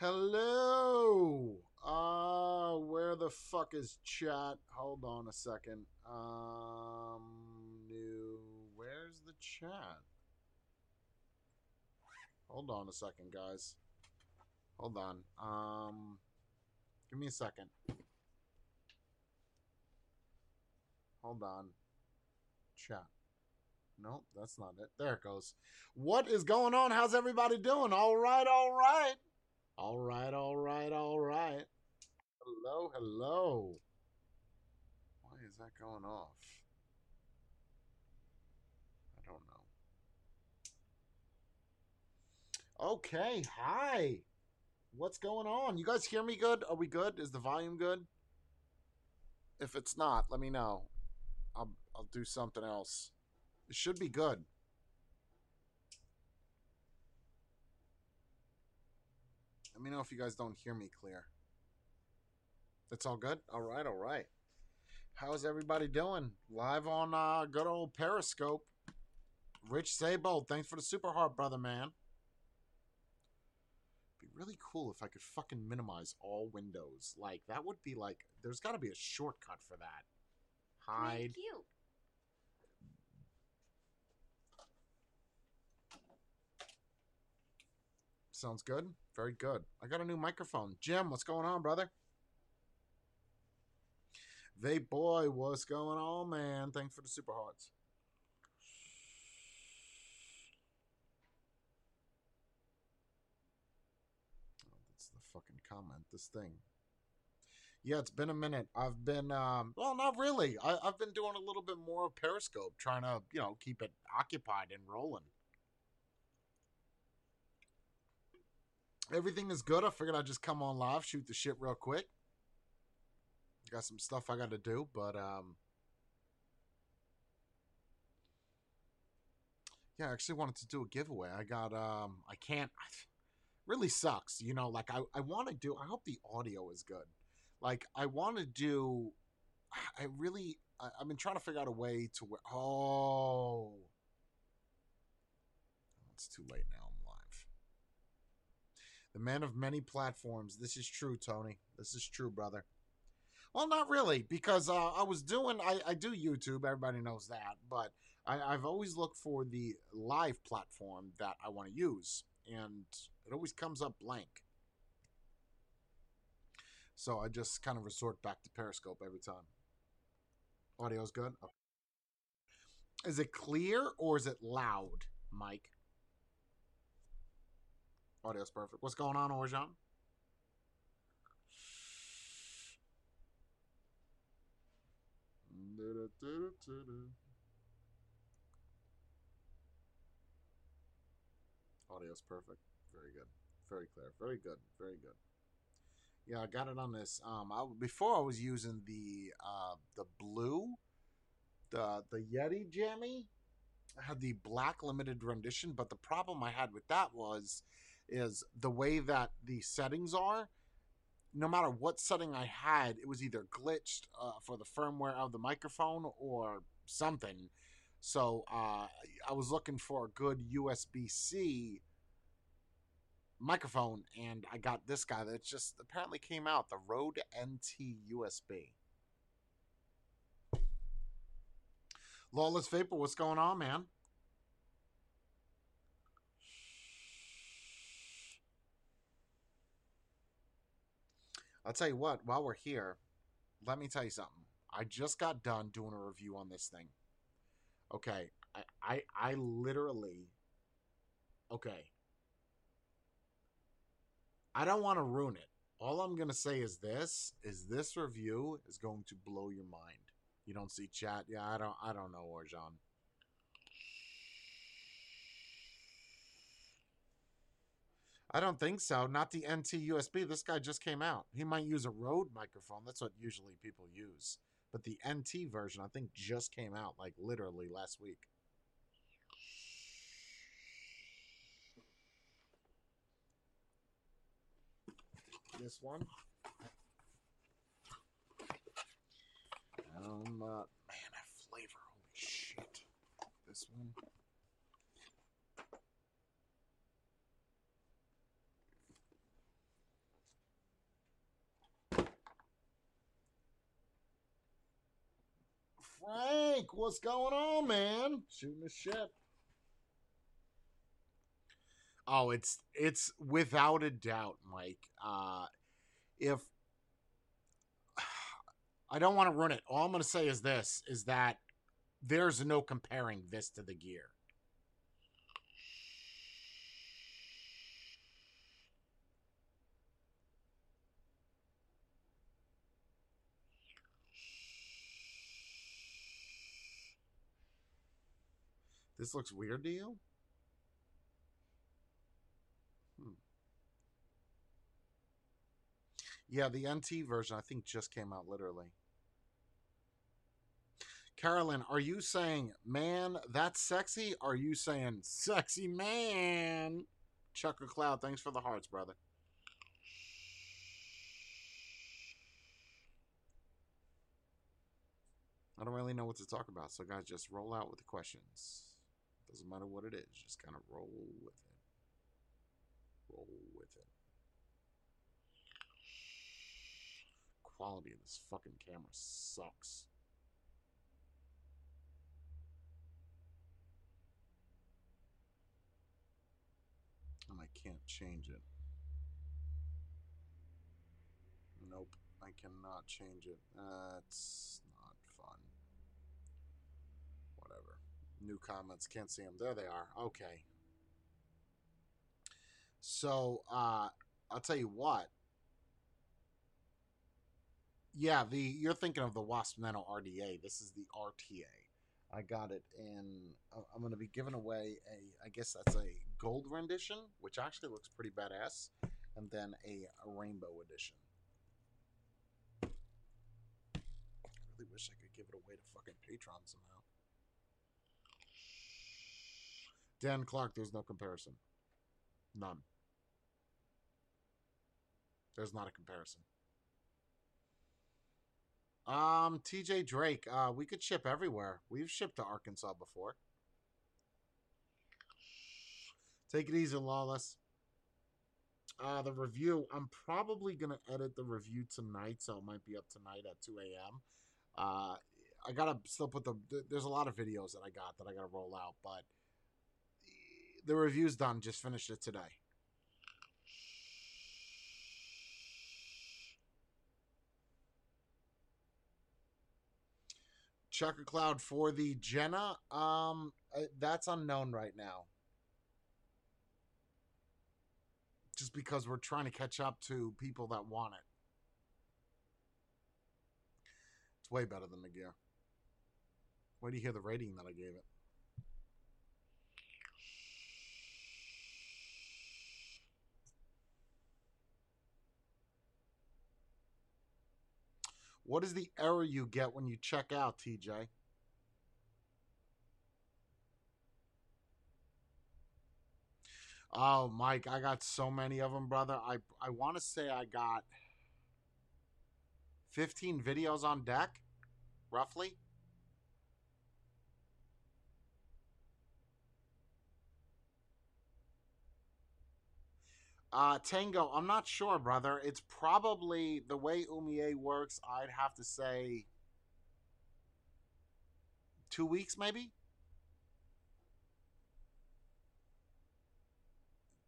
Hello. Uh, where the fuck is chat? Hold on a second. Um, new. Where's the chat? Hold on a second, guys. Hold on. Um, give me a second. Hold on. Chat. Nope, that's not it. There it goes. What is going on? How's everybody doing? All right, all right. All right, all right, all right. Hello, hello. Why is that going off? I don't know. Okay, hi. What's going on? You guys hear me good? Are we good? Is the volume good? If it's not, let me know. I'll I'll do something else. It should be good. Let me know if you guys don't hear me clear. That's all good? All right, all right. How's everybody doing? Live on uh, good old Periscope. Rich Sable, thanks for the super heart, brother man. Be really cool if I could fucking minimize all windows. Like that would be like there's got to be a shortcut for that. Hide. cute. Sounds good. Very good. I got a new microphone. Jim, what's going on, brother? Vape boy, what's going on, man? Thanks for the super hearts. Oh, that's the fucking comment. This thing. Yeah, it's been a minute. I've been, um, well, not really. I, I've been doing a little bit more of Periscope, trying to, you know, keep it occupied and rolling. Everything is good. I figured I'd just come on live, shoot the shit real quick. Got some stuff I got to do, but um, yeah, I actually wanted to do a giveaway. I got um, I can't. Really sucks, you know. Like I, I want to do. I hope the audio is good. Like I want to do. I really. I, I've been trying to figure out a way to where. Oh, it's too late now. The man of many platforms. This is true, Tony. This is true, brother. Well, not really, because uh, I was doing, I, I do YouTube, everybody knows that, but I, I've always looked for the live platform that I want to use, and it always comes up blank. So I just kind of resort back to Periscope every time. Audio's good? Okay. Is it clear or is it loud, Mike? Audio's perfect. What's going on, Orjan? Audio's perfect. Very good. Very clear. Very good. Very good. Yeah, I got it on this. Um, I, before I was using the uh, the blue, the the Yeti Jammy. I had the black limited rendition, but the problem I had with that was is the way that the settings are no matter what setting I had, it was either glitched uh, for the firmware of the microphone or something. So uh, I was looking for a good USB C microphone, and I got this guy that just apparently came out the Rode NT USB. Lawless Vapor, what's going on, man? I'll tell you what, while we're here, let me tell you something. I just got done doing a review on this thing. Okay. I I, I literally Okay. I don't want to ruin it. All I'm gonna say is this is this review is going to blow your mind. You don't see chat? Yeah, I don't I don't know, Orjan. I don't think so. Not the NT USB. This guy just came out. He might use a Rode microphone. That's what usually people use. But the NT version, I think, just came out like literally last week. This one. Um, uh, man, that flavor. Holy shit. This one. Frank, what's going on, man? Shooting the shit. Oh, it's it's without a doubt, Mike. Uh, if I don't want to ruin it, all I'm going to say is this: is that there's no comparing this to the gear. This looks weird to you? Hmm. Yeah, the NT version I think just came out literally. Carolyn, are you saying, man, that's sexy? Are you saying, sexy man? Chucker Cloud, thanks for the hearts, brother. I don't really know what to talk about, so guys, just roll out with the questions. Doesn't matter what it is, just kind of roll with it. Roll with it. Quality of this fucking camera sucks. And I can't change it. Nope, I cannot change it. That's not fun. Whatever. New comments, can't see them. There they are. Okay. So, uh, I'll tell you what. Yeah, the you're thinking of the Wasp Nano RDA. This is the RTA. I got it in. I'm going to be giving away a. I guess that's a gold rendition, which actually looks pretty badass, and then a, a rainbow edition. I really wish I could give it away to fucking Patreon somehow. Dan Clark, there's no comparison. None. There's not a comparison. Um, TJ Drake, uh, we could ship everywhere. We've shipped to Arkansas before. Take it easy, Lawless. Uh, the review, I'm probably going to edit the review tonight, so it might be up tonight at 2 a.m. Uh, I got to still put the, there's a lot of videos that I got that I got to roll out, but the review's done. Just finished it today. Chucker Cloud for the Jenna. Um, uh, that's unknown right now. Just because we're trying to catch up to people that want it. It's way better than the gear. Why do you hear the rating that I gave it? What is the error you get when you check out, TJ? Oh, Mike, I got so many of them, brother. I I want to say I got 15 videos on deck, roughly. Uh, Tango, I'm not sure, brother. It's probably the way Oumier works. I'd have to say two weeks, maybe.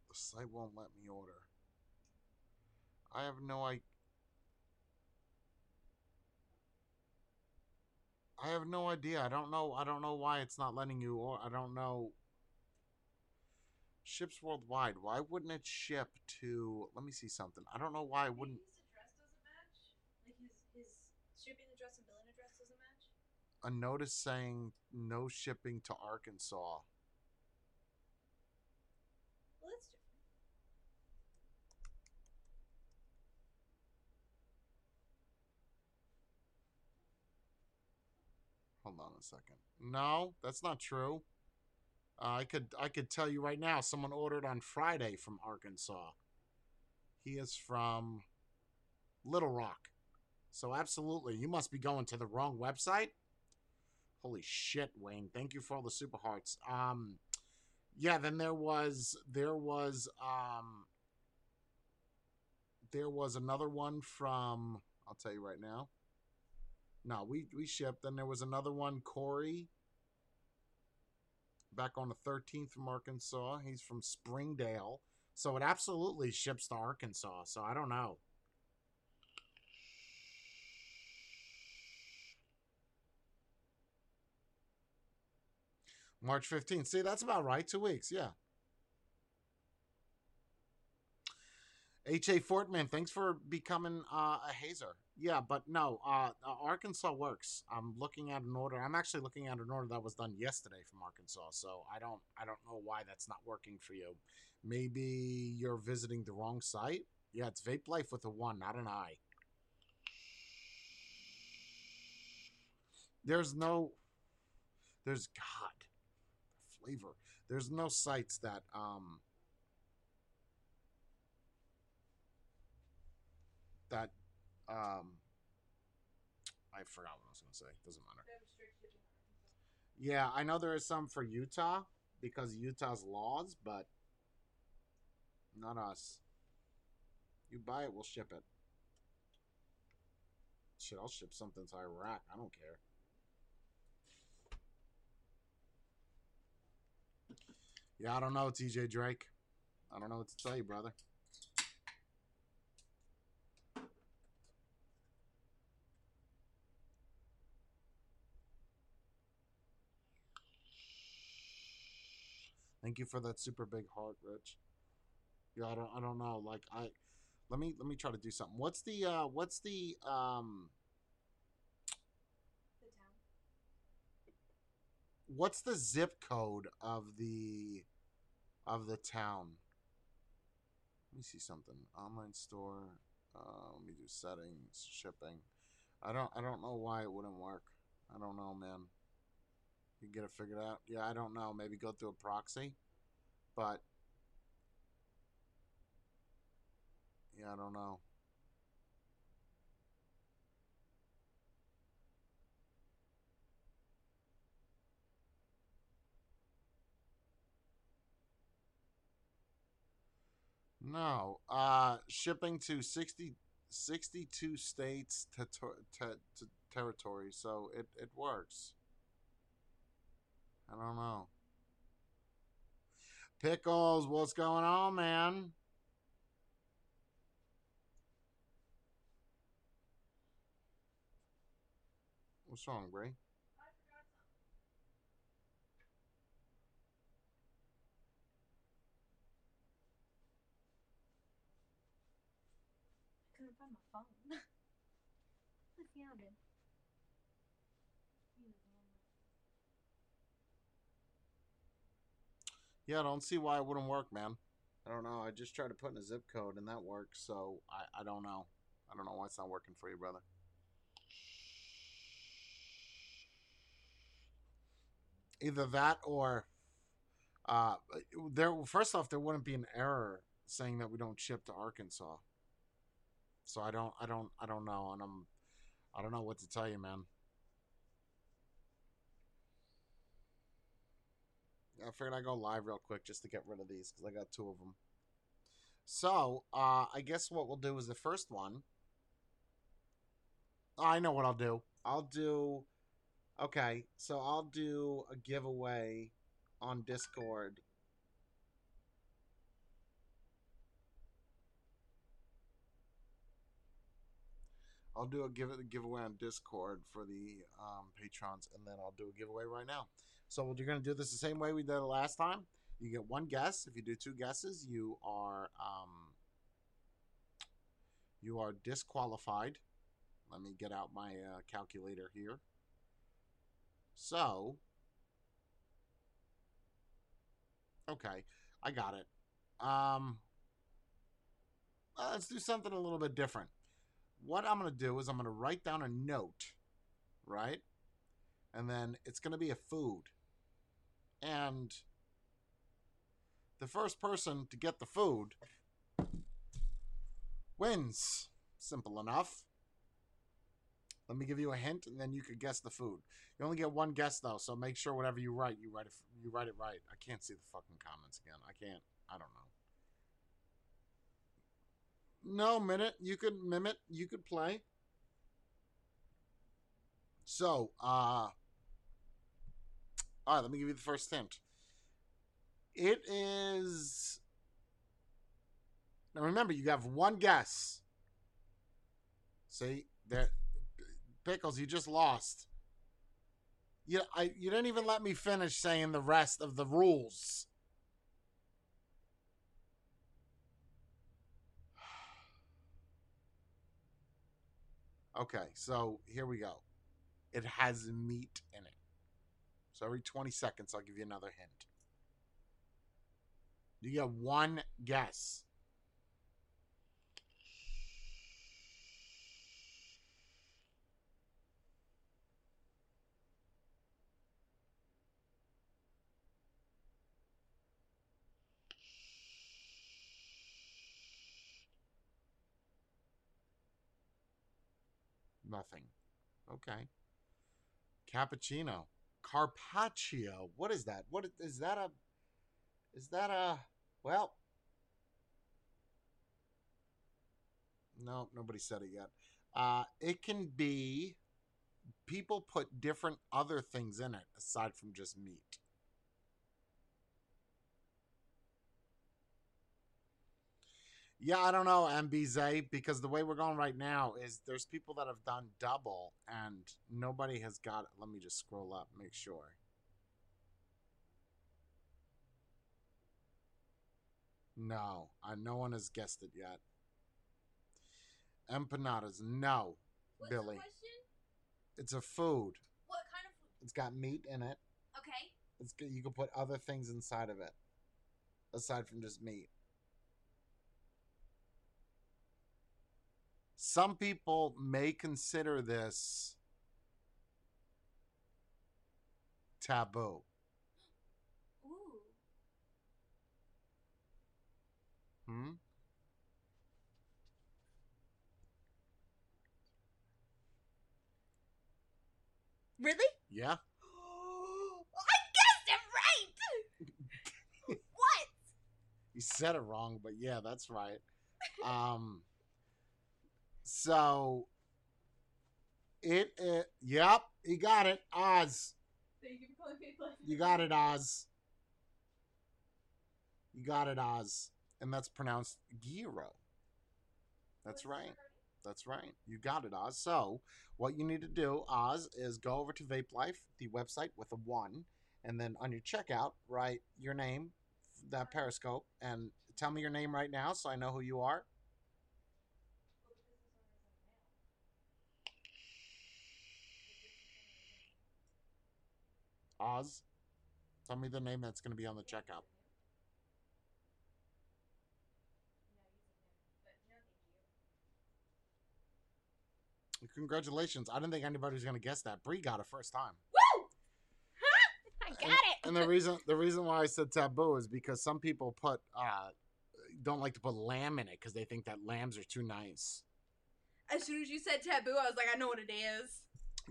The site won't let me order. I have no idea. I have no idea. I don't know. I don't know why it's not letting you. Or I don't know ships worldwide. Why wouldn't it ship to? Let me see something. I don't know why it wouldn't. His address doesn't match. Like his his shipping address and billing address doesn't match. A notice saying no shipping to Arkansas. Well, that's different. Hold on a second. No, that's not true. Uh, I could I could tell you right now. Someone ordered on Friday from Arkansas. He is from Little Rock. So absolutely, you must be going to the wrong website. Holy shit, Wayne! Thank you for all the super hearts. Um, yeah. Then there was there was um there was another one from. I'll tell you right now. No, we we shipped. Then there was another one, Corey. Back on the 13th from Arkansas. He's from Springdale. So it absolutely ships to Arkansas. So I don't know. March 15th. See, that's about right. Two weeks. Yeah. H.A. Fortman, thanks for becoming uh, a hazer. Yeah, but no, uh, uh, Arkansas works. I'm looking at an order. I'm actually looking at an order that was done yesterday from Arkansas. So I don't, I don't know why that's not working for you. Maybe you're visiting the wrong site. Yeah, it's Vape Life with a one, not an I. There's no, there's God, flavor. There's no sites that um that um I forgot what I was going to say. Doesn't matter. They have strict shipping on Arkansas. Yeah, I know there is some for Utah because Utah's laws, but not us. You buy it, we'll ship it. Shit, I'll ship something to Iraq. I don't care. Yeah, I don't know, TJ Drake. I don't know what to tell you, brother. Thank you for that super big heart, Rich. Yeah, I don't I don't know. Like I let me let me try to do something. What's the uh what's the um The town. what's the zip code of the of the town? Let me see something. Online store. Uh, let me do settings, shipping. I don't I don't know why it wouldn't work. I don't know, man. You get it figured out? Yeah, I don't know. Maybe go through a proxy. But yeah, I don't know. No. Uh shipping to 60 62 states to, to, to, to territory, so it, it works. I don't know. Pickles, what's going on, man? What's wrong, Bray? I forgot something. I couldn't find my phone. I found it. You know, the one with- Yeah, I don't see why it wouldn't work, man. I don't know. I just tried to put in a zip code and that works, so I, I don't know. I don't know why it's not working for you, brother. Either that or uh there first off there wouldn't be an error saying that we don't ship to Arkansas. So I don't I don't I don't know and I'm I don't know what to tell you, man. I figured I'd go live real quick just to get rid of these because I got two of them. So, uh, I guess what we'll do is the first one. I know what I'll do. I'll do. Okay, so I'll do a giveaway on Discord. I'll do a give giveaway on Discord for the um, patrons, and then I'll do a giveaway right now. So we're going to do this the same way we did it last time. You get one guess. If you do two guesses, you are um, you are disqualified. Let me get out my uh, calculator here. So, okay, I got it. Um, let's do something a little bit different. What I'm going to do is I'm going to write down a note, right? And then it's going to be a food. And the first person to get the food wins. Simple enough. Let me give you a hint, and then you could guess the food. You only get one guess though, so make sure whatever you write, you write it. You write it right. I can't see the fucking comments again. I can't. I don't know. No minute. You could mimic. You could play. So, uh, all right, let me give you the first hint. It is. Now remember, you have one guess. See that pickles, you just lost. You, I, you didn't even let me finish saying the rest of the rules. Okay, so here we go. It has meat in it. So every 20 seconds, I'll give you another hint. You get one guess. Nothing. Okay. Cappuccino. Carpaccio. What is that? What is that a is that a well No, nobody said it yet. Uh it can be people put different other things in it aside from just meat. Yeah, I don't know, MBZ, because the way we're going right now is there's people that have done double and nobody has got it. Let me just scroll up, make sure. No, uh, no one has guessed it yet. Empanadas, no, What's Billy. the question? It's a food. What kind of food? It's got meat in it. Okay. It's good. You can put other things inside of it, aside from just meat. Some people may consider this taboo. Ooh. Hmm? Really? Yeah. I guessed it right. what? You said it wrong, but yeah, that's right. Um. So. It, it. Yep, you got it, Oz. Thank you for calling plus. You got it, Oz. You got it, Oz. And that's pronounced Giro. That's right. That's right. You got it, Oz. So, what you need to do, Oz, is go over to Vape Life, the website with a one, and then on your checkout, write your name, that Periscope, and tell me your name right now so I know who you are. Oz. Tell me the name that's going to be on the checkout. Congratulations. I didn't think anybody was going to guess that. Bree got it first time. Woo! Huh? I got and, it. And the reason the reason why I said taboo is because some people put uh don't like to put lamb in it because they think that lambs are too nice. as soon as you said taboo, I was like, I know what it is.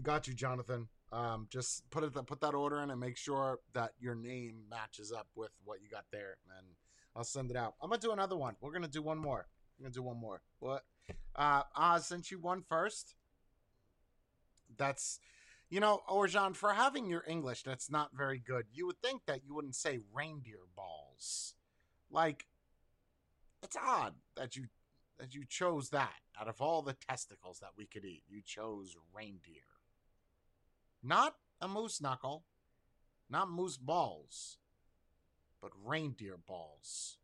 Got you, Jonathan. Um, just put it put that order in and make sure that your name matches up with what you got there, and I'll send it out. I'm gonna do another one. We're gonna do one more. I'm gonna do one more. What? Uh, Oz, since you won first, that's you know, Orjan, for having your English that's not very good, you would think that you wouldn't say reindeer balls. Like, it's odd that you that you chose that out of all the testicles that we could eat. You chose reindeer. Not a moose knuckle, not moose balls, but reindeer balls.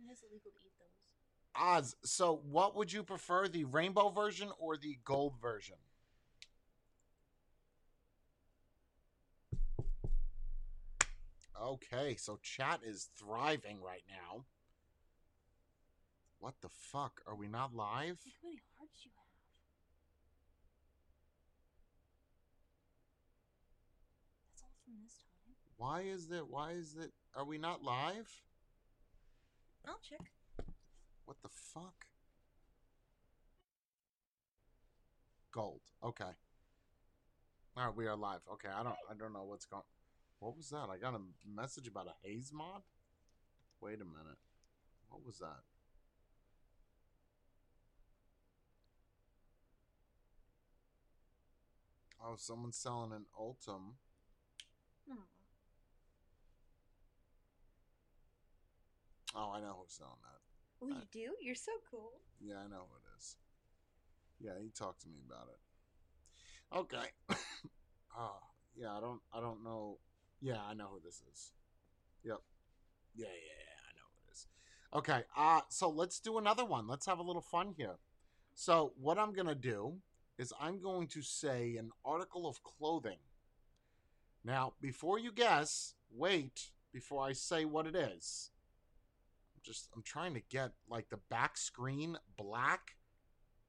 And it's illegal to eat those. Oz, so what would you prefer, the rainbow version or the gold version? Okay, so chat is thriving right now. What the fuck? Are we not live? Look how many hearts you have. That's all from this time. Why is it? Why is it? Are we not live? I'll check. What the fuck? Gold. Okay. All right, we are live. Okay, I don't I don't know what's going What was that? I got a message about a haze mod? Wait a minute. What was that? Oh, someone's selling an Ultim. Hmm. Oh, I know who's selling that. Oh, Uh, you do? You're so cool. Yeah, I know who it is. Yeah, he talked to me about it. Okay. oh, yeah, I don't I don't know. Yeah, I know who this is. Yep. Yeah, yeah, yeah, I know who it is. Okay, uh so let's do another one. Let's have a little fun here. So, what I'm going to do is I'm going to say an article of clothing. Now, before you guess, wait before I say what it is just I'm trying to get like the back screen black,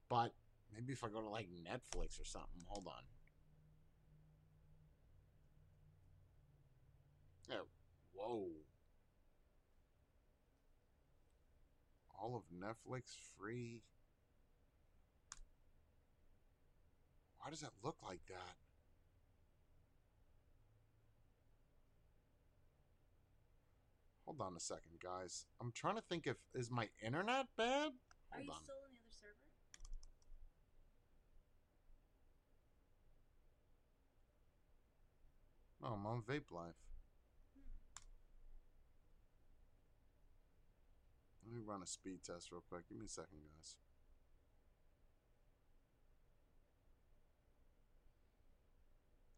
but maybe if I go to like Netflix or something. Hold on. Yeah. Whoa. All of Netflix free. Why does that look like that? Hold on a second, guys. I'm trying to think if is my internet bad? Are you on. still on the other server? Oh, I'm on Vape Life. Let me run a speed test real quick. Give me a second, guys.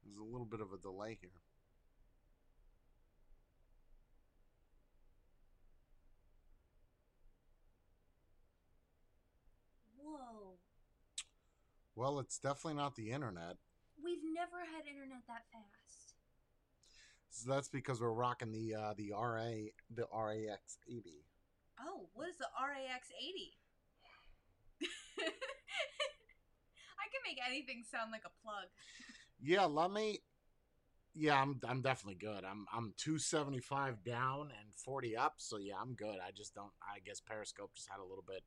There's a little bit of a delay here. Whoa. Well, it's definitely not the internet. We've never had internet that fast. So that's because we're rocking the uh, the RA the RAX 80. Oh, what is the RAX 80? I can make anything sound like a plug. Yeah, let me. Yeah, I'm I'm definitely good. I'm I'm 275 down and 40 up, so yeah, I'm good. I just don't. I guess Periscope just had a little bit.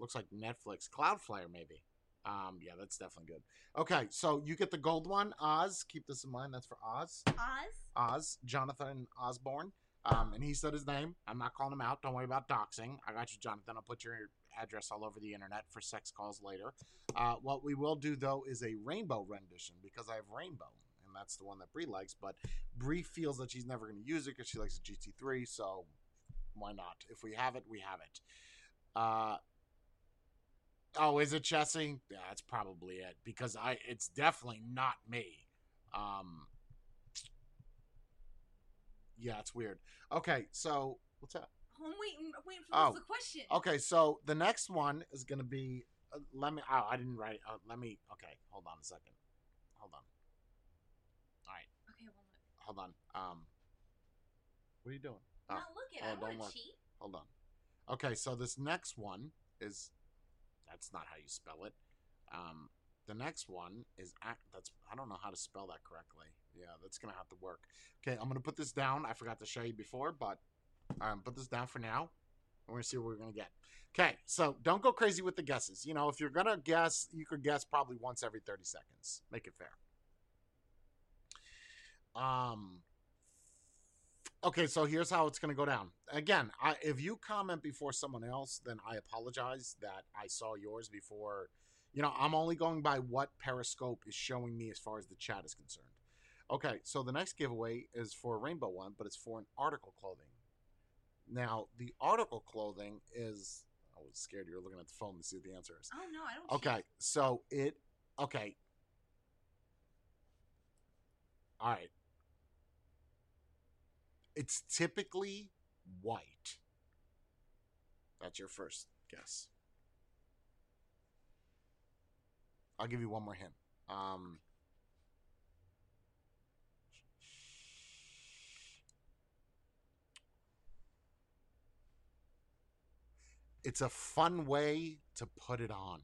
Looks like Netflix, Cloudflare maybe. Um, yeah, that's definitely good. Okay, so you get the gold one, Oz. Keep this in mind. That's for Oz. Oz? Oz, Jonathan Osborne. Um, and he said his name. I'm not calling him out. Don't worry about doxing. I got you, Jonathan. I'll put your address all over the internet for sex calls later. Uh, what we will do though is a rainbow rendition because I have rainbow, and that's the one that Bree likes. But Bree feels that she's never going to use it because she likes the GT3. So why not? If we have it, we have it. Uh, oh, is it Chessie? Yeah, that's probably it because I. It's definitely not me. Um, yeah, it's weird. Okay, so what's that? Oh, I'm waiting, I'm waiting for Oh. the question. Okay, so the next one is gonna be. Uh, let me. Oh, I didn't write. Uh, let me. Okay, hold on a second. Hold on. All right. Okay, well. Hold on. Um, what are you doing? Oh, Not looking. oh, I don't want to cheat. hold on. Okay, so this next one is. That's not how you spell it. Um, the next one is. That's I don't know how to spell that correctly. Yeah, that's gonna have to work. Okay, I'm gonna put this down. I forgot to show you before, but um, put this down for now. We're gonna see what we're gonna get. Okay, so don't go crazy with the guesses. You know, if you're gonna guess, you could guess probably once every 30 seconds. Make it fair. Um. Okay, so here's how it's going to go down. Again, I, if you comment before someone else, then I apologize that I saw yours before. You know, I'm only going by what Periscope is showing me as far as the chat is concerned. Okay, so the next giveaway is for a rainbow one, but it's for an article clothing. Now, the article clothing is. I was scared you were looking at the phone to see what the answer is. Oh, no, I don't Okay, so it. Okay. All right. It's typically white. That's your first guess. I'll give you one more hint. Um, it's a fun way to put it on.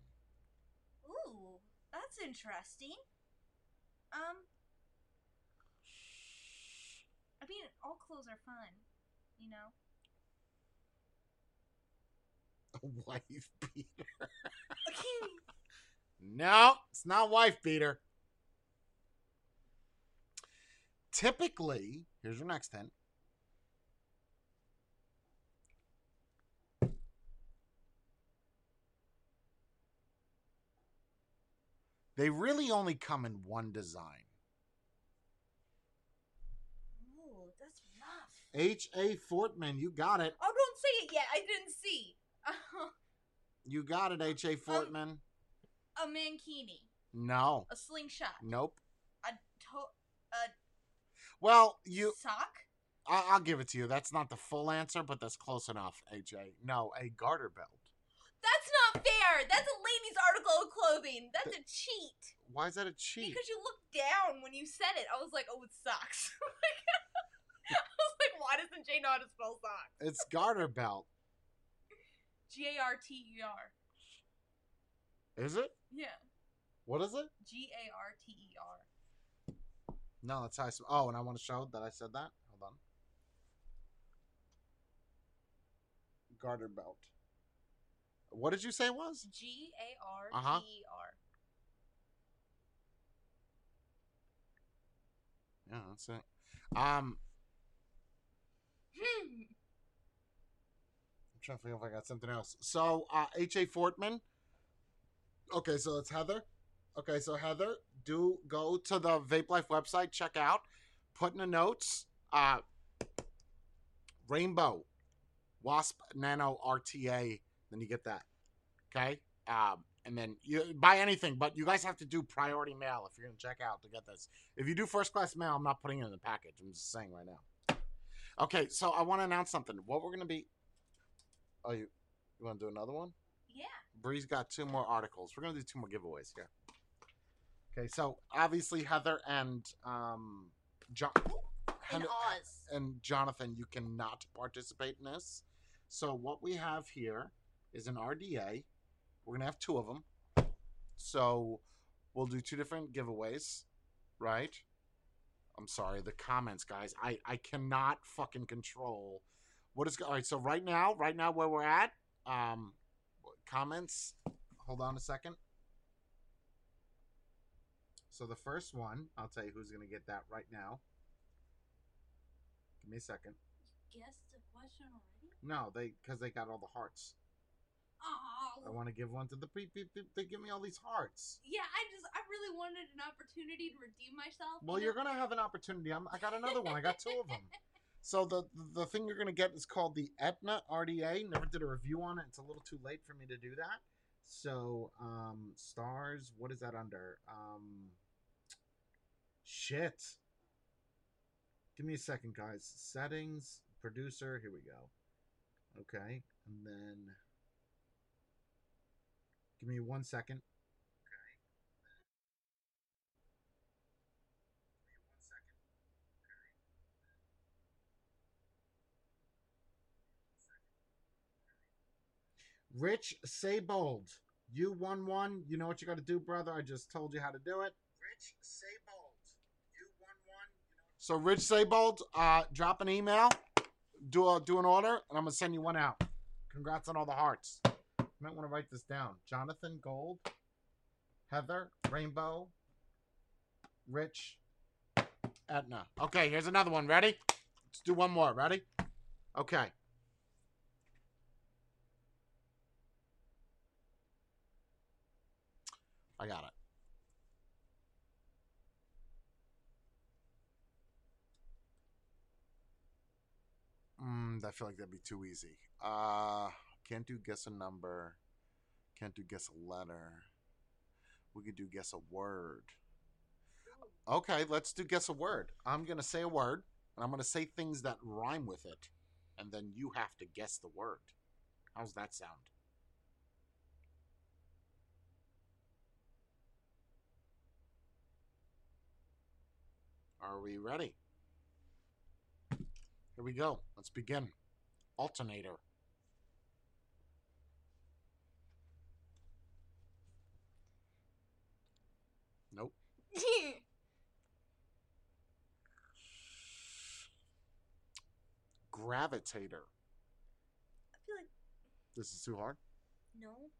Ooh, that's interesting. Um, I mean, all clothes are fun, you know? A wife beater. No, it's not wife beater. Typically, here's your next hint. They really only come in one design. Ooh, that's rough. H. A. Fortman, you got it. Oh, don't say it yet. I didn't see. You got it, H. A. Um, Fortman. a mankini, No. a slingshot, Nope. a to- a Well, you. sock. I- I'll give it to you. That's not the full answer, but that's close enough, AJ. No, a garter belt. That's not fair. That's a lady's article of clothing. That's a cheat. Why is that a cheat? Because you looked down when you said it. I was like, oh, it sucks. Oh I was like, why doesn't Jay know how to spell sock? It's garter belt. G A R T E R. Is it? Yeah. What is it? G A R T E R. No, that's how I. s- Oh, and I want to show that I said that. Hold on. Garter belt. What did you say it was? G A R T E R. Uh-huh. T E R. Yeah, that's it. Um, I'm trying to figure if I got something else. So, uh, H.A. Fortman. Okay, so it's Heather. Okay, so Heather, do go to the Vape Life website, check out, put in the notes, uh, Rainbow Wasp Nano RTA, then you get that. Okay? Um, and then you buy anything, but you guys have to do priority mail if you're going to check out to get this. If you do first class mail, I'm not putting it in the package. I'm just saying right now. Okay, so I want to announce something. What we're going to be. Oh, you, you want to do another one? Yeah. Bree's got two more articles. We're gonna do two more giveaways here. Okay, so obviously Heather and um, John Oz. and Jonathan, you cannot participate in this. So what we have here is an RDA. We're gonna have two of them. So we'll do two different giveaways, right? I'm sorry, the comments, guys. I I cannot fucking control what is. All right, so right now, right now where we're at, um, comments. Hold on a second. So the first one, I'll tell you who's gonna get that right now. Give me a second. You Guessed the question already? No, they because they got all the hearts. I want to give one to the pe- pe- pe- They give me all these hearts. Yeah, I just I really wanted an opportunity to redeem myself. Well, you you're know? gonna have an opportunity. I'm, I got another one. I got two of them. So the the thing you're gonna get is called the Etna RDA. Never did a review on it. It's a little too late for me to do that. So um, stars. What is that under? Um, shit. Give me a second, guys. Settings, producer. Here we go. Okay, and then give me one second. Okay. Give me one second. Rich Saybold, you won one. You know what you got to do, brother. I just told you how to do it. Rich Saybold, you won one. So Rich Saybold, uh, drop an email, do a do an order, and I'm gonna send you one out. Congrats on all the hearts. Might want to write this down. Jonathan Gold, Heather Rainbow, Rich, Etna. Okay, here's another one. Ready? Let's do one more. Ready? Okay. I got it. Mm, I feel like that'd be too easy. Uh, can't do guess a number. Can't do guess a letter. We could do guess a word. Okay, let's do guess a word. I'm gonna say a word, and I'm gonna say things that rhyme with it, and then you have to guess the word. How's that sound? Are we ready? Here we go. Let's begin. Alternator. Nope. Gravitator. I feel like This is too hard. no.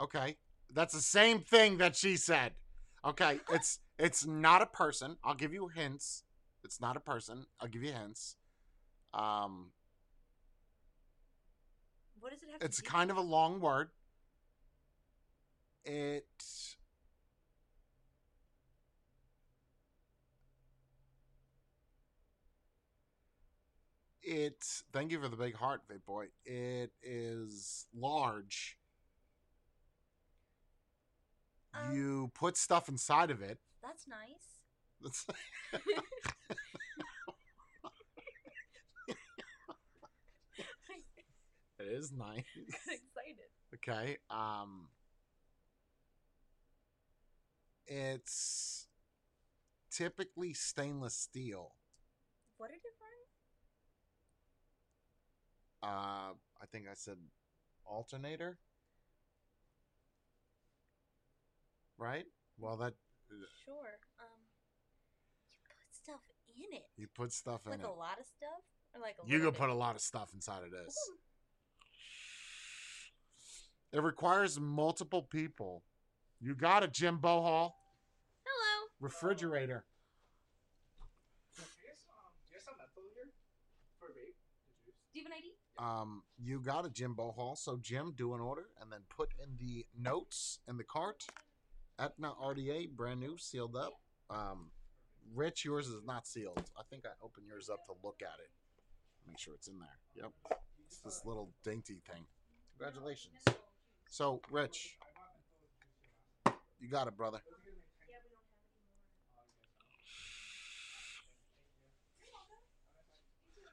Okay. That's the same thing that she said. Okay, it's it's not a person. I'll give you hints. It's not a person. I'll give you hints. Um What does it have it's to do? kind of a long word. it it thank you for the big heart, Vape Boy. It is large. Um, you put stuff inside of it. That's nice. That's it is nice. excited. Okay. Um it's typically stainless steel. What did it run? Uh I think I said alternator. Right? Well, that Sure. Um, you put stuff in it. you put stuff in Like it. a lot of stuff, or like a You can put a lot of stuff inside of this. Ooh, It requires multiple people. You got it, Jim Bohall. Hello. Refrigerator. Here's, um, here's some menthol here for vape. The juice. Do you have an ID? Um, you got a Jim Bohall. So Jim, do an order and then put in the notes in the cart. Etna RDA, brand new, sealed up. Um, Rich, yours is not sealed. I think I opened yours up to look at it. Make sure it's in there. Yep. It's this little dainty thing. Congratulations. So, Rich, you got it, brother.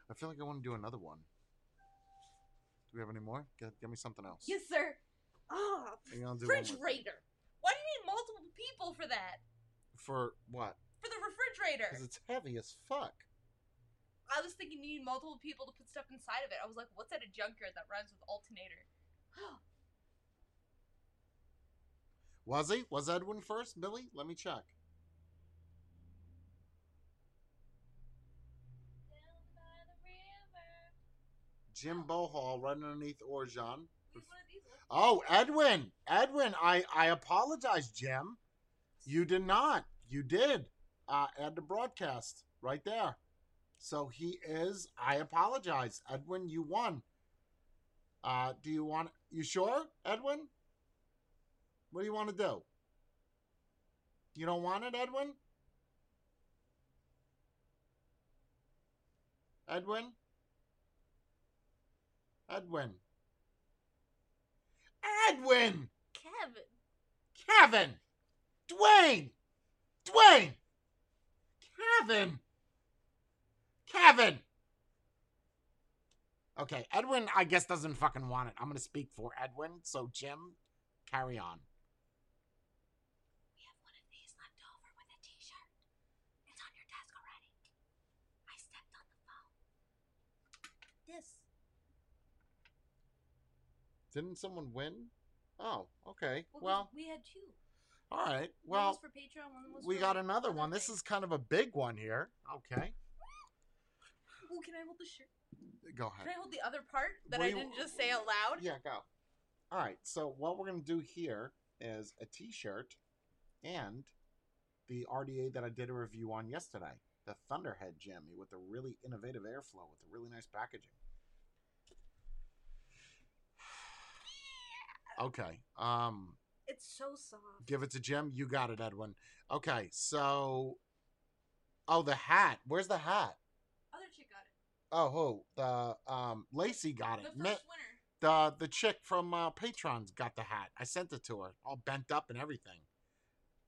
I feel like I want to do another one. Do we have any more? Get, get me something else. Yes, sir. Ah, You gonna do one more? refrigerator. Why do you need multiple people for that? For what? For the refrigerator. Because it's heavy as fuck. I was thinking you need multiple people to put stuff inside of it. I was like, what's at a junkyard that rhymes with alternator? Was he? Was Edwin first? Billy? Let me check. Jim Bohall right underneath Orjan. One of these. Oh, Edwin. Edwin, I, I apologize, Jim. You did not. You did. Uh, add the broadcast right there. So he is. I apologize. Edwin, you won. Uh, do you want. You sure, Edwin? What do you want to do? You don't want it, Edwin? Edwin? Edwin. Edwin! Kevin. Kevin! Dwayne! Dwayne! Kevin! Kevin! Okay, Edwin, I guess, doesn't fucking want it. I'm gonna speak for Edwin, so Jim, carry on. We have one of these left over with a t-shirt. It's on your desk already. I stepped on the phone. This. Didn't someone win? Oh, okay. Well, Well, we had two. all right. Well, for Patreon, one was we got another one. This is kind of a big one here. Okay. Ooh, can I hold the shirt? Go ahead. Can. I hold the other part that What I didn't just say out loud? Yeah, go. All right. So what we're gonna do here is a T-shirt and the RDA that I did a review on yesterday, the Thunderhead Jammy with a really innovative airflow with a really nice packaging. Okay. Um, It's so soft. give it to Jim. You got it, Edwin. Okay. So, oh, the hat. Where's the hat? Other chick got it. Oh, who? The um, Lacey got The it. first Mi- winner. the the chick from uh, Patreon's got the hat. I sent it to her, all bent up and everything.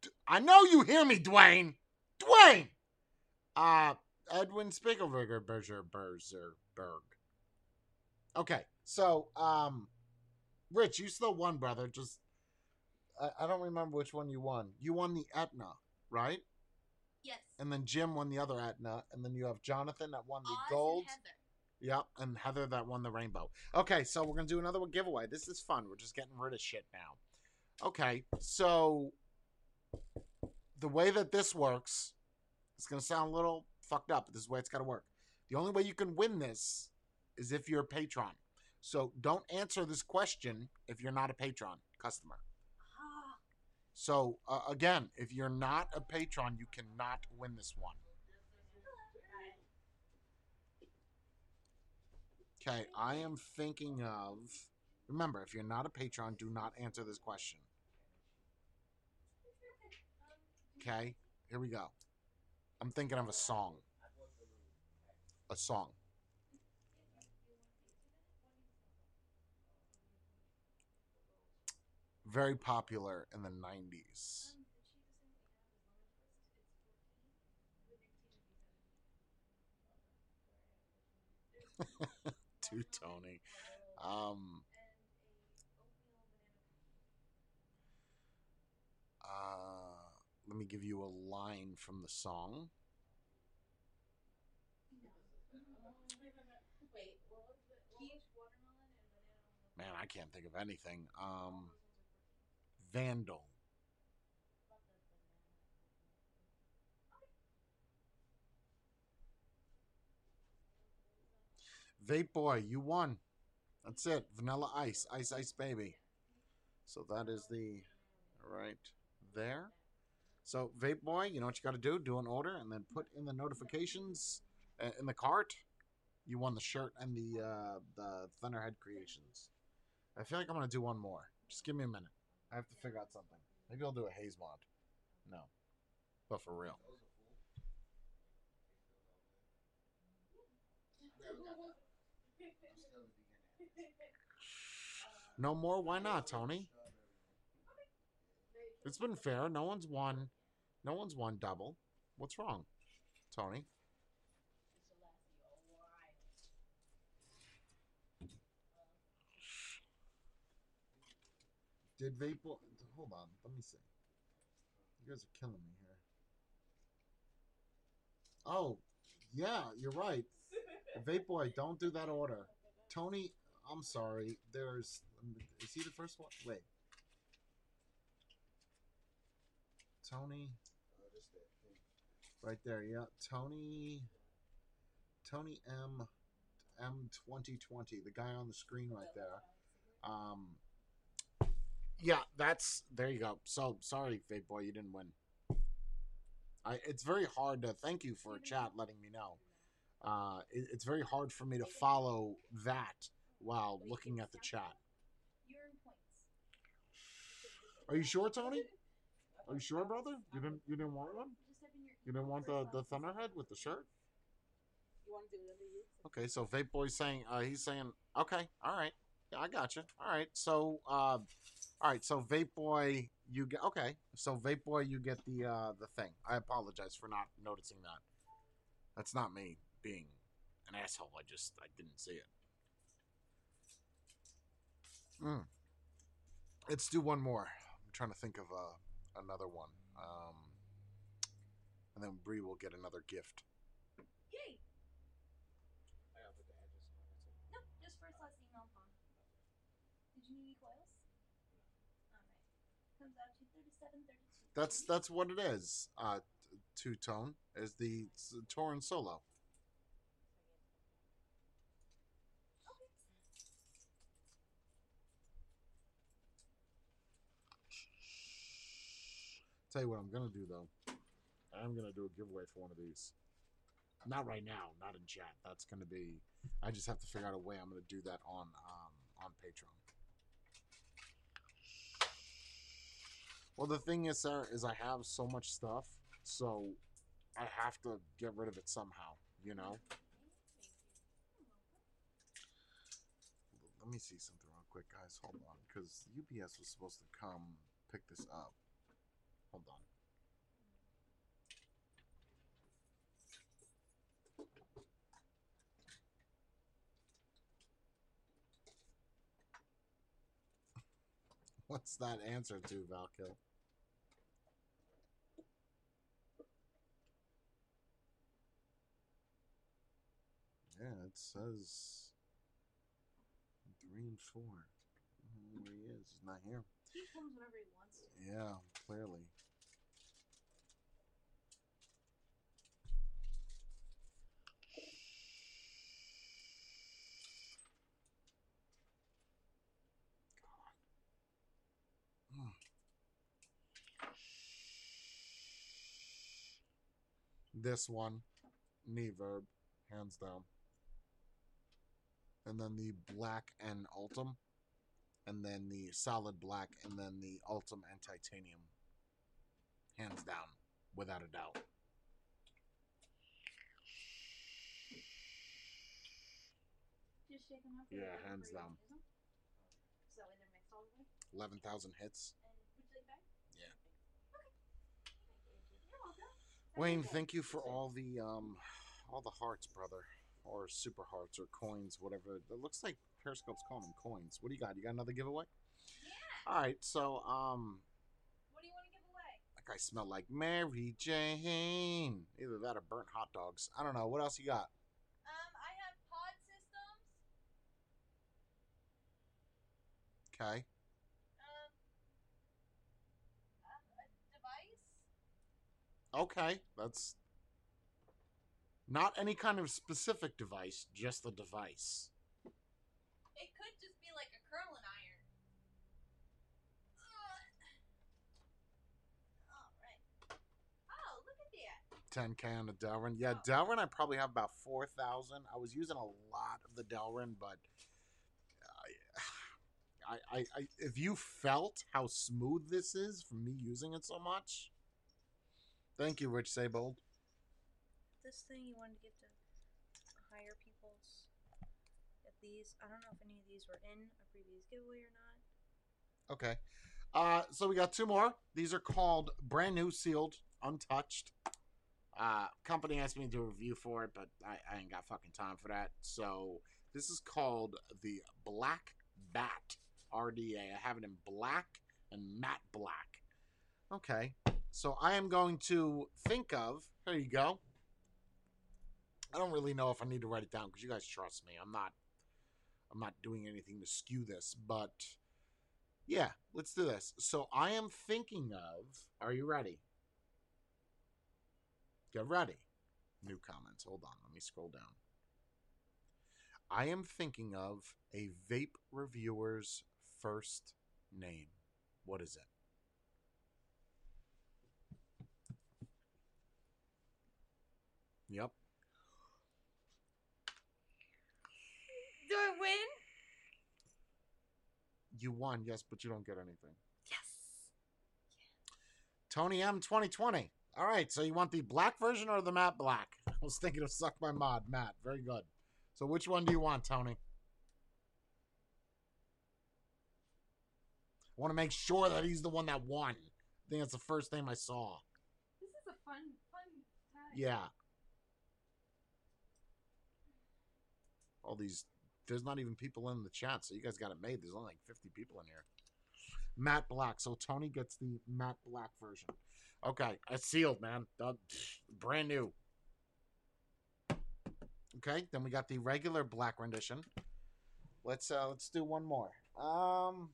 D- I know you hear me, Dwayne. Dwayne. Uh, Edwin Spiegelberger, Berger, Berger, Berg. Okay, so um, Rich, you still won, brother. Just I, I don't remember which one you won. You won the Etna, right? Yes. And then Jim won the other Etna, and then you have Jonathan that won the Oz gold. and Heather. Yep, and Heather that won the rainbow. Okay, so we're gonna do another one giveaway. This is fun. We're just getting rid of shit now. Okay, so the way that this works, it's gonna sound a little fucked up, but this is the way it's gotta work. The only way you can win this is if you're a patron. So don't answer this question if you're not a patron customer. So uh, again, if you're not a patron, you cannot win this one. Okay, I am thinking of. Remember, if you're not a patron, do not answer this question. Okay, here we go. I'm thinking of a song. A song. Very popular in the 90s. to Tony. Um, uh, let me give you a line from the song. Man, I can't think of anything. Um, Vandal. Vape Boy, you won. That's it. Vanilla Ice. Ice Ice Baby. So that is the right there. So Vape Boy, you know what you got to do? Do an order and then put in the notifications uh, in the cart. You won the shirt and the uh, the Thunderhead Creations. I feel like I'm gonna do one more. Just give me a minute. I have to figure out something. Maybe I'll do a haze mod. No, but for real. No more? Why not, Tony? It's been fair. No one's won. No one's won double. What's wrong, Tony? Did vape? Boy- Hold on. Let me see. You guys are killing me here. Oh, yeah, you're right. Vape boy, don't do that order. Tony, I'm sorry. There's is he the first one? Wait. Tony. Right there, yeah. Tony Tony M M twenty twenty, the guy on the screen right there. Um Yeah, that's there you go. So sorry, Vape Boy, you didn't win. I it's very hard to thank you for a chat letting me know. Uh it, it's very hard for me to follow that while looking at the chat. You earn points. Are you sure, Tony? Are you sure, brother? You didn't you didn't want one? Just type in your You didn't want the the Thunderhead with the shirt? You want to do it under you? Okay, so Vape Boy's saying uh, he's saying okay, all right, yeah, I got you. All right, so uh, all right, so Vape Boy, you get okay. So Vape Boy, you get the uh, the thing. I apologize for not noticing that. That's not me being an asshole. I just I didn't see it. Mm. Let's do one more. I'm trying to think of uh, another one. Um, and then Bree will get another gift. Yay! I gotta put the address on it. No, just first last email upon. Did you need any coils? That's that's what it is. Uh, two tone is the Tauren solo. Tell you what I'm gonna do though. I'm gonna do a giveaway for one of these. Not right now, not in chat. That's gonna be. I just have to figure out a way. I'm gonna do that on um, on Patreon. Well, the thing is, sir, is I have so much stuff, so I have to get rid of it somehow. You know. Let me see something real quick, guys. Hold on, because UPS was supposed to come pick this up. Hold on. What's that answer to, Valkill? Yeah, it says three and four. Mm, I don't know where he is. He's not here. He comes whenever he wants to. Yeah, clearly. This one, knee verb, hands down. And then the black and Ultem and then the solid black, and then the Ultem and titanium. Hands down. without a doubt. Just shaking up. Yeah, hands down. So that way they're all the way. Eleven thousand hits. And would you like that? Yeah. Okay. You're welcome. Wayne, thank you for all the um, all the hearts, brother, or super hearts, or coins, whatever. It looks like Periscope's calling them coins. What do you got? You got another giveaway? Yeah. All right. So um, What do you want to give away? Like I smell like Mary Jane. Either that or burnt hot dogs. I don't know. What else you got? Um, I have pod systems. Okay. Um, um, a device. Okay. That's not any kind of specific device, just the device. It could just be like a curling iron. All right. Oh, look at that. 10k on the Delrin. Yeah, Oh. Delrin, I probably have about 4,000. I was using a lot of the Delrin, but I, I, I, I, if you felt how smooth this is from me using it so much, thank you, Rich Saybold. this thing you wanted to get to hire people's get these. I don't know if any of these were in a previous giveaway or not. Okay. Uh, so we got two more. These are called brand new, sealed, untouched. Uh, company asked me to do a review for it, but I, I ain't got fucking time for that. So this is called the Black Bat RDA. I have it in black and matte black. Okay. So I am going to think of. There you go. I don't really know if I need to write it down because you guys trust me. I'm not. I'm not doing anything to skew this, but yeah, let's do this. So I am thinking of. Are you ready? Get ready. New comments. Hold on. Let me scroll down. I am thinking of a vape reviewer's first name. What is it? Yep. Do I win? You won, yes, but you don't get anything. Yes. Tony M 2020. All right, so you want the black version or the matte black? I was thinking of Suck My Mod, Matt. Very good. So which one do you want, Tony? I want to make sure that he's the one that won. I think that's the first name I saw. This is a fun, fun time. Yeah. All these, there's not even people in the chat, so you guys got it made. There's only like 50 people in here. Matt black. So Tony gets the Matt black version. Okay, it's sealed, man. Brand new. Okay, then we got the regular black rendition. Let's uh let's do one more. Um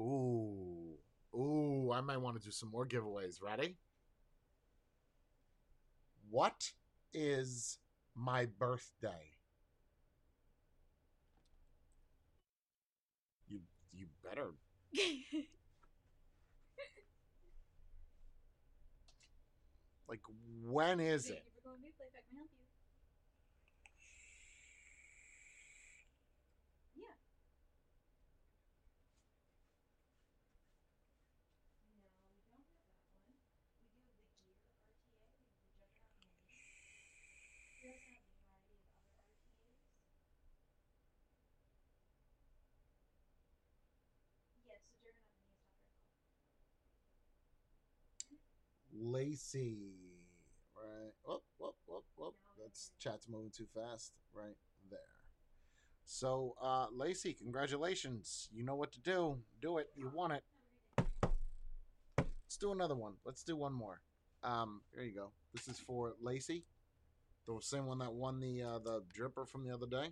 Ooh. Ooh, I might want to do some more giveaways. Ready? What is my birthday? You you better like when is it? you for calling me. Playback may help you. Yeah. No, we don't have that one. We do have the Gear RTA, we have the Juggernaut Mini. We also have a variety of other RTAs. Yes, the Juggernaut Mini is not very well. Lacey. Right. Whoop, whoop, whoop, whoop. That's chat's moving too fast. Right there. So, uh, Lacey, congratulations. You know what to do. Do it. You want it. Let's do another one. Let's do one more. Um, here you go. This is for Lacey, the same one that won the uh, the dripper from the other day.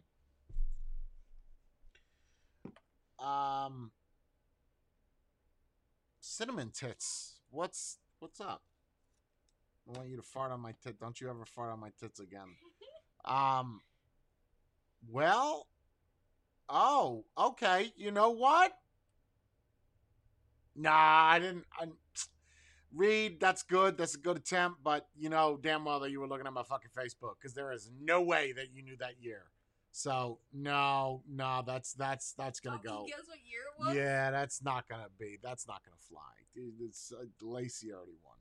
Um, cinnamon tits. What's what's up? I want you to fart on my tit. Don't you ever fart on my tits again. Um. Well. Oh, okay. You know what? Nah, I didn't. I, Reed, that's good. That's a good attempt, but you know damn well that you were looking at my fucking Facebook because there is no way that you knew that year. So no, no, that's that's that's gonna Oh, go. Guess what year it was? Yeah, that's not gonna be. That's not gonna fly. It's uh, Lacey already won.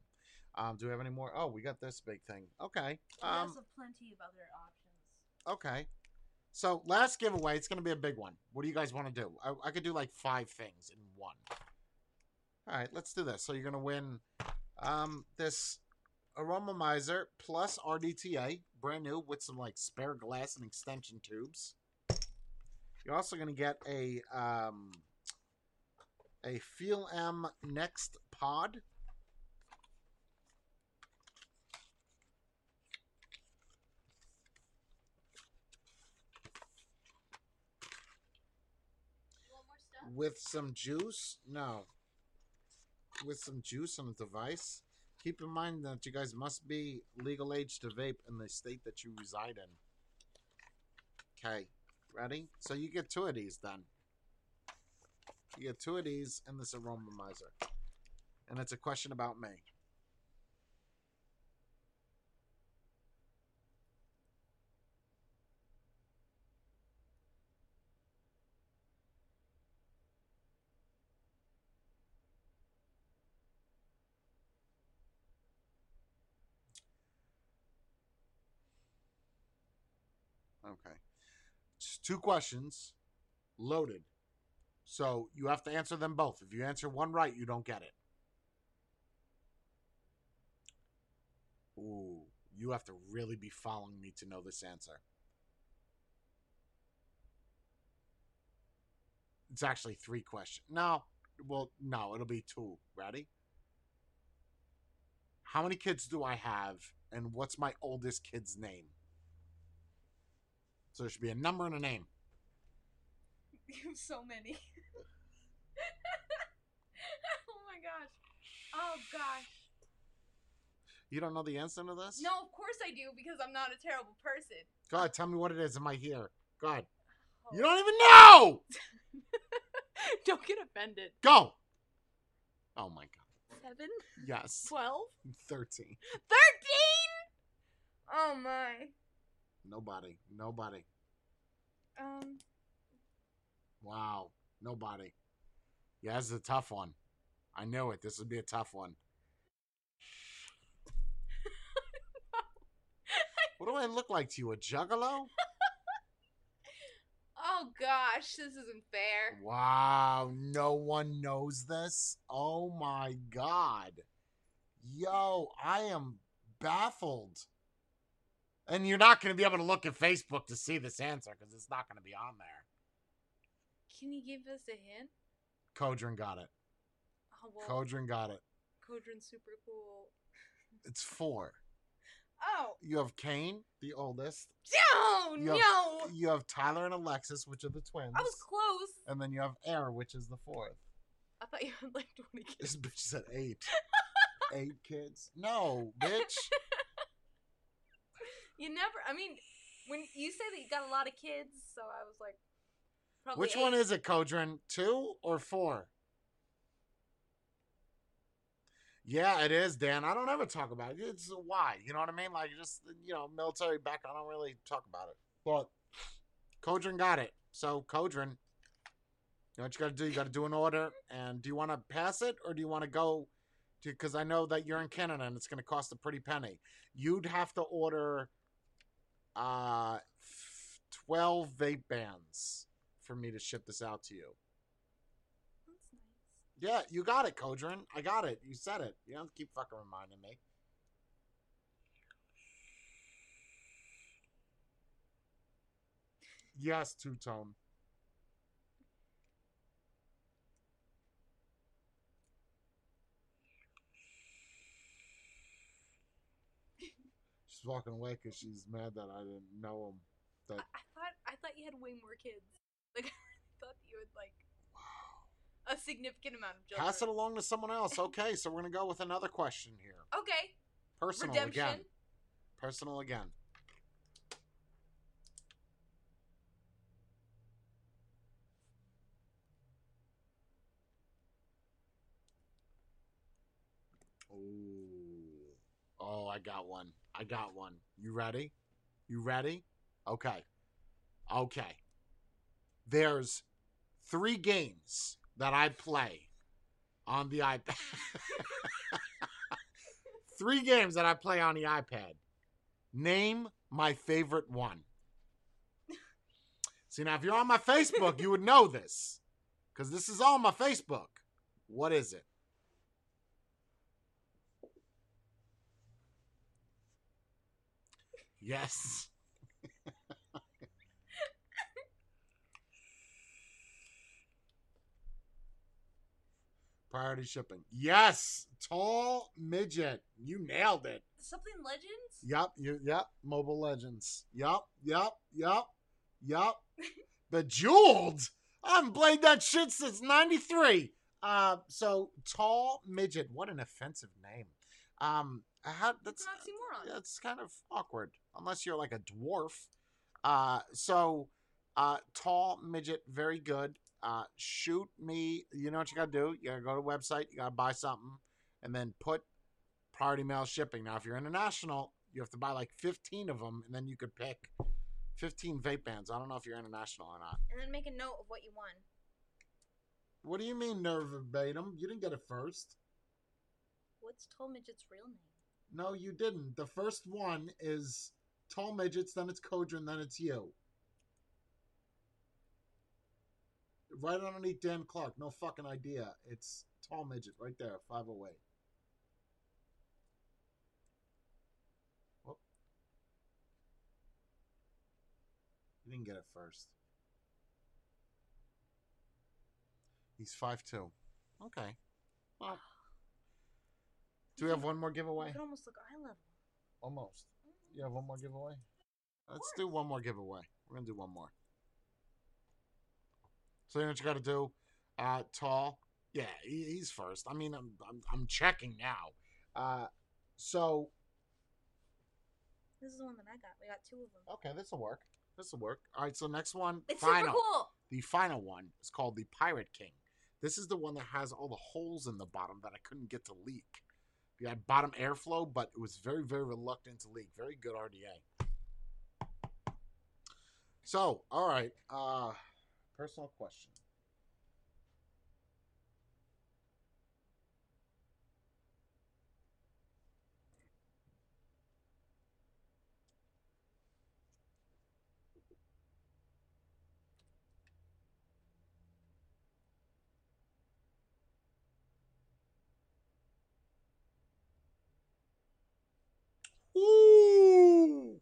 Um, do we have any more? Oh, we got this big thing. Okay. Um, has plenty of other options. okay. So last giveaway, it's gonna be a big one. What do you guys want to do? I, I could do like five things in one. All right, let's do this. So you're gonna win um this Aromamizer plus RDTA, brand new with some like spare glass and extension tubes. You're also gonna get a um a Feel M Next Pod. You want more stuff? With some juice. No. With some juice on a device. Keep in mind that you guys must be legal age to vape in the state that you reside in. Okay. Ready? So you get two of these then. You get two of these and this Aromamizer. And it's a question about me. Okay. Just two questions loaded. So you have to answer them both. If you answer one right, you don't get it. Ooh, you have to really be following me to know this answer. It's actually three questions. No, well, no, it'll be two. Ready? How many kids do I have, and what's my oldest kid's name? So there should be a number and a name. You have so many. oh my gosh. Oh gosh. You don't know the answer to this? No, of course I do because I'm not a terrible person. God, tell me what it is. Am I here? God. Oh. You don't even know! Don't get offended. Go! Oh my god. Seven? Yes. Twelve? 13. Thirteen? Oh my. Nobody. Nobody. Um. Wow. Nobody. Yeah, this is a tough one. I knew it. This would be a tough one. What do I look like to you? A juggalo? Oh gosh, this isn't fair. Wow, no one knows this? Oh my god. Yo, I am baffled. And you're not going to be able to look at Facebook to see this answer because it's not going to be on there. Can you give us a hint? Kodrin got it. Oh well, Kodrin got it. Kodrin's super cool. It's four. Oh You have Kane, the oldest. no, You have, no! You have Tyler and Alexis, which are the twins. I was close. And then you have Air, which is the fourth. I thought you had like twenty kids. This bitch said eight. eight kids? No, bitch. You never. I mean, when you say that you got a lot of kids, so I was like, probably. Which one is it, Kodrin? Two or four? Yeah, it is, Dan. I don't ever talk about it. It's why. You know what I mean? Like, just, you know, military background. I don't really talk about it. But Kodrin got it. So, Kodrin, you know what you got to do? You got to do an order. And do you want to pass it or do you want to go? Because I know that you're in Canada and it's going to cost a pretty penny. You'd have to order uh, 12 vape bands for me to ship this out to you. That's nice. Yeah, you got it, Kodrin. I got it. You said it. You don't keep fucking reminding me. Yes, two tone. Walking away because she's mad that I didn't know him. I, I thought I thought you had way more kids. Like I thought you had like Wow. a significant amount of children. Pass it along to someone else. Okay, so we're gonna go with another question here. Okay. Personal Redemption. again. Personal again. Ooh. Oh, I got one. I got one. You ready? You ready? Okay. Okay. There's three games that I play on the iPad. three games that I play on the iPad. Name my favorite one. See, now if you're on my Facebook, you would know this. Because this is all my Facebook. What is it? Yes. Priority shipping. Yes. Tall midget. You nailed it. Something Legends? Yep. You yep. Mobile Legends. Yep. Yep. Yep. Yep. Bejeweled. I haven't played that shit since '93. Uh, so tall midget. What an offensive name. Um, how That's that's an oxymoron. that's kind of awkward unless you're like a dwarf. Uh, so uh, tall midget, very good. Uh, shoot me. You know what you gotta do? You gotta go to the website. You gotta buy something, and then put priority mail shipping. Now, if you're international, you have to buy like 15 of them, and then you could pick 15 vape bands. I don't know if you're international or not. And then make a note of what you won. What do you mean, nerve verbatim? You didn't get it first. What's Tall Midget's real name? No, you didn't. The first one is tall midgets, then it's Kodra, and then it's you. Right underneath Dan Clark. No fucking idea. It's tall midget right there, 508. Whoop. You didn't get it first. He's five two. Okay. Well. Do we have one more You giveaway? can almost look eye level. Almost. You have one more giveaway? Let's do one more giveaway. We're gonna do one more. So you know what you got to do? Uh, tall. Yeah, he, he's first. I mean, I'm, I'm I'm checking now. Uh, so This is the one that I got. We got two of them. okay, this will work. This will work. All right. So next one, It's final. super cool. The final one is called the Pirate King. This is the one that has all the holes in the bottom that I couldn't get to leak. You had bottom airflow, but it was very, very reluctant to leak. Very good RDA. So, all right. Uh, personal question. Ooh!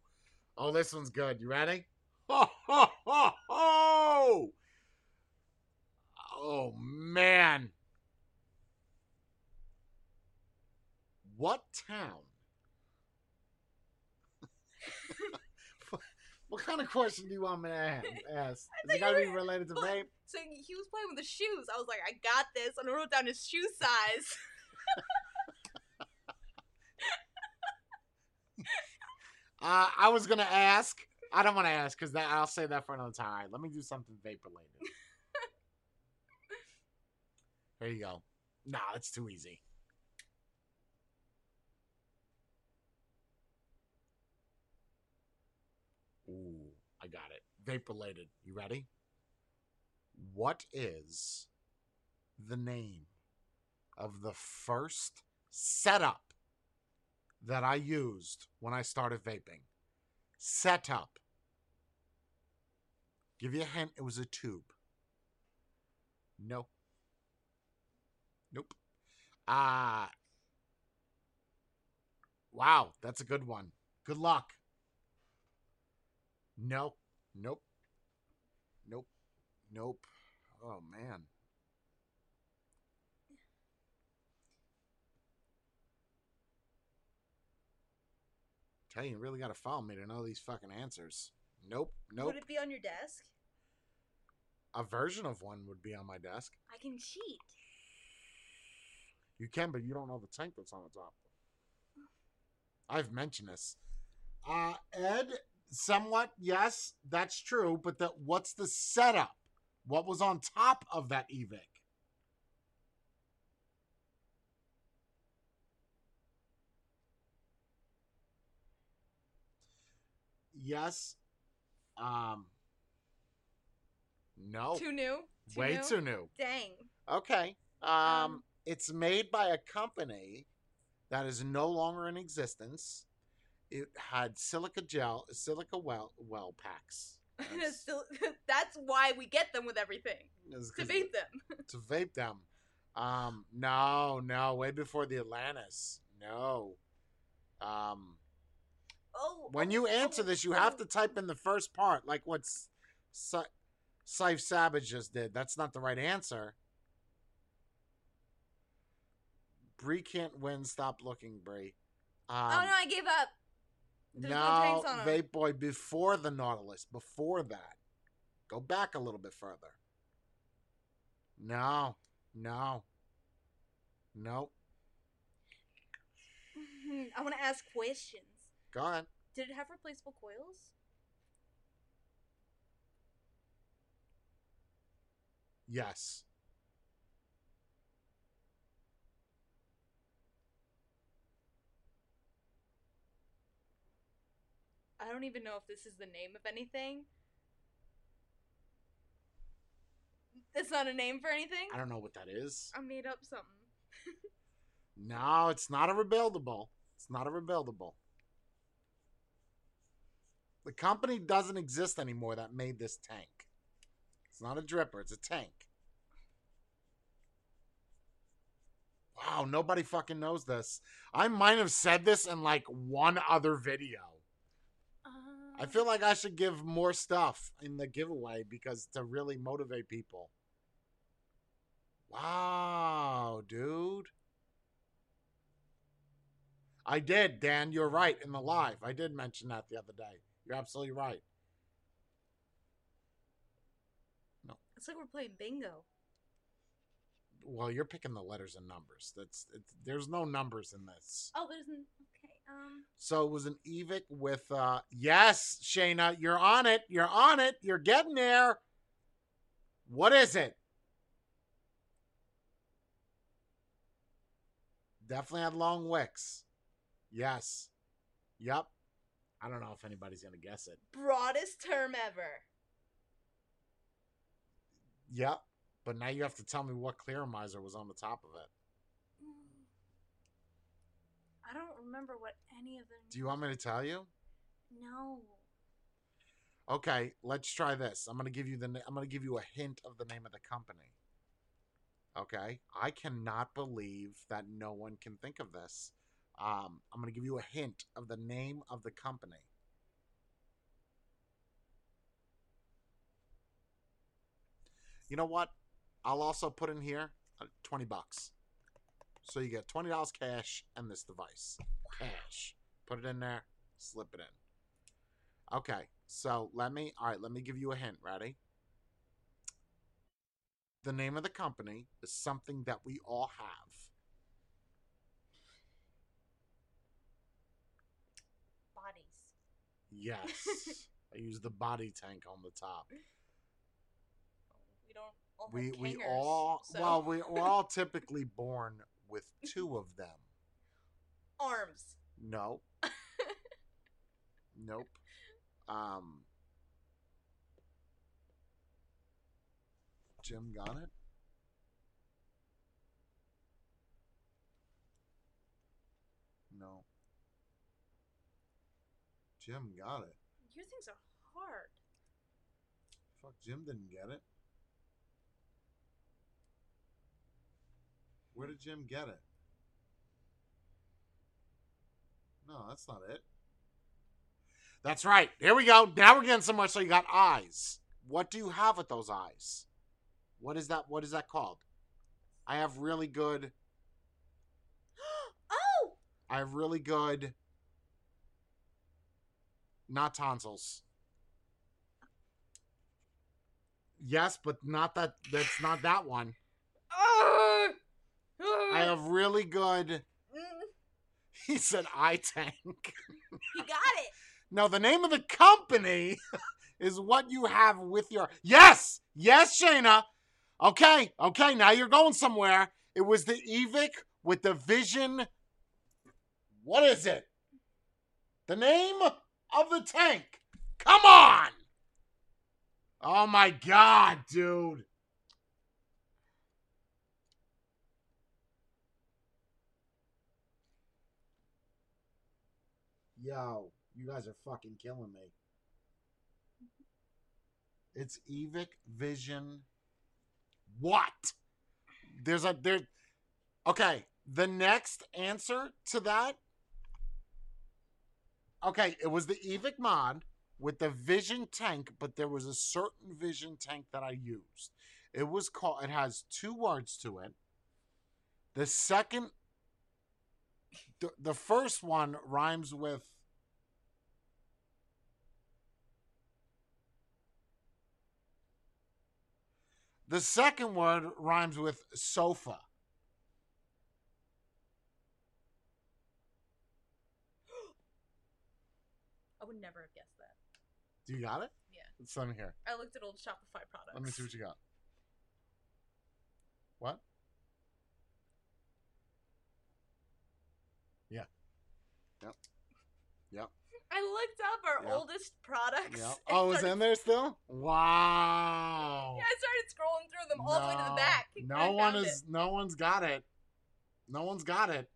Oh, this one's good. You ready? Ho, ho, ho, ho! Oh, man. What town? what kind of question do you want me to ask? Is it got to be related to vape? So he was playing with the shoes. I was like, I got this. And I wrote down his shoe size. Uh, I was gonna ask. I don't want to ask because that I'll say that for another time. All right, let me do something vape related. there you go. Nah, that's too easy. Ooh, I got it. Vape related. You ready? What is the name of the first setup that I used when I started vaping. Setup. Give you a hint, it was a tube. No. Nope. Ah. wow, that's a good one. Good luck. No. Nope. Nope. Nope. Oh man. Tell you, really got to follow me to know these fucking answers. Nope, nope. Would it be on your desk? A version of one would be on my desk. I can cheat. You can, but you don't know the tank that's on the top. I've mentioned this. Uh, Ed, somewhat, yes, that's true, but the, what's the setup? What was on top of that E yes. Um. No. Too new. Too Way new? too new. Dang. Okay. Um, Um, it's made by a company that is no longer in existence. It had silica gel, silica well well packs. That's- that's why we get them with everything to vape them. to vape them. Um, no, no, way before the Atlantis. No. Um, Oh, when oh, you oh, answer this, you have oh. to type in the first part, like what Si- Sife Savage just did. That's not the right answer. Bree can't win. Stop looking, Bree. Um, oh no, I gave up. There's no no, tanks on 'em. Vape Boy before the Nautilus. Before that, go back a little bit further. No, no, nope. I want to ask questions. Go ahead. Did it have replaceable coils? Yes. I don't even know if this is the name of anything. It's not a name for anything. I don't know what that is. I made up something. No, it's not a rebuildable. It's not a rebuildable. The company doesn't exist anymore that made this tank. It's not a dripper, it's a tank. Wow, nobody fucking knows this. I might have said this in like one other video. Uh, I feel like I should give more stuff in the giveaway because to really motivate people. Wow, dude. I did, Dan. You're right in the live. I did mention that the other day. You're absolutely right. No. It's like we're playing bingo. Well, you're picking the letters and numbers. That's there's no numbers in this. oh, there's an okay. Um, So it was an Evic with uh yes, Shayna, you're on it. You're on it. You're getting there. What is it? Definitely had long wicks. Yes. Yep. I don't know if anybody's gonna guess it. broadest term ever. Yep. But now you have to tell me what clearomizer was on the top of it. I don't remember what any of them. Do you want me to tell you? No. Okay, let's try this. I'm gonna give you the. I'm gonna give you a hint of the name of the company. Okay, I cannot believe that no one can think of this. Um, I'm gonna give you a hint of the name of the company. You know what? I'll also put in here uh, twenty bucks, so you get twenty dollars cash and this device. Cash. Put it in there. Slip it in. Okay, so let me. All right, let me give you a hint. Ready? The name of the company is something that we all have. Yes, I use the body tank on the top. We don't all have We we all so- well we we're all typically born with two of them. arms. No. nope. Um. Jim got it. No. Jim got it. Your things are hard. Fuck, Jim didn't get it. Where did Jim get it? No, that's not it. That's right. Here we go. Now we're getting somewhere. So you got eyes. What do you have with those eyes? What is that? What is that called? I have really good. oh, I have really good. Not tonsils. Yes, but not that. That's not that one. oh, I have really good. Mm, He said "I tank. he got it. No, the name of the company is what you have with your. Yes, yes, Shayna. Okay, okay. Now you're going somewhere. It was the Evic with the Vision. What is it? The name of the tank. Come on! Oh my god, dude. Yo, you guys are fucking killing me. It's Evic Vision. What? There's a there. Okay, the next answer to that. Okay, it was the Evic mod with the Vision tank, but there was a certain Vision tank that I used. It was called. It has two words to it. The second, the, the first one rhymes with. The second word rhymes with sofa. I would never have guessed that. Do you got it? Yeah. It's let me hear. I looked at old Shopify products. Let me see what you got. What? Yeah. Yep. Yep. I looked up our Yep. oldest products. Yep. and Oh, is started- in there still? Wow. Yeah, I started scrolling through them all the way to the back. No one is. it. No one's got it. No one's got it.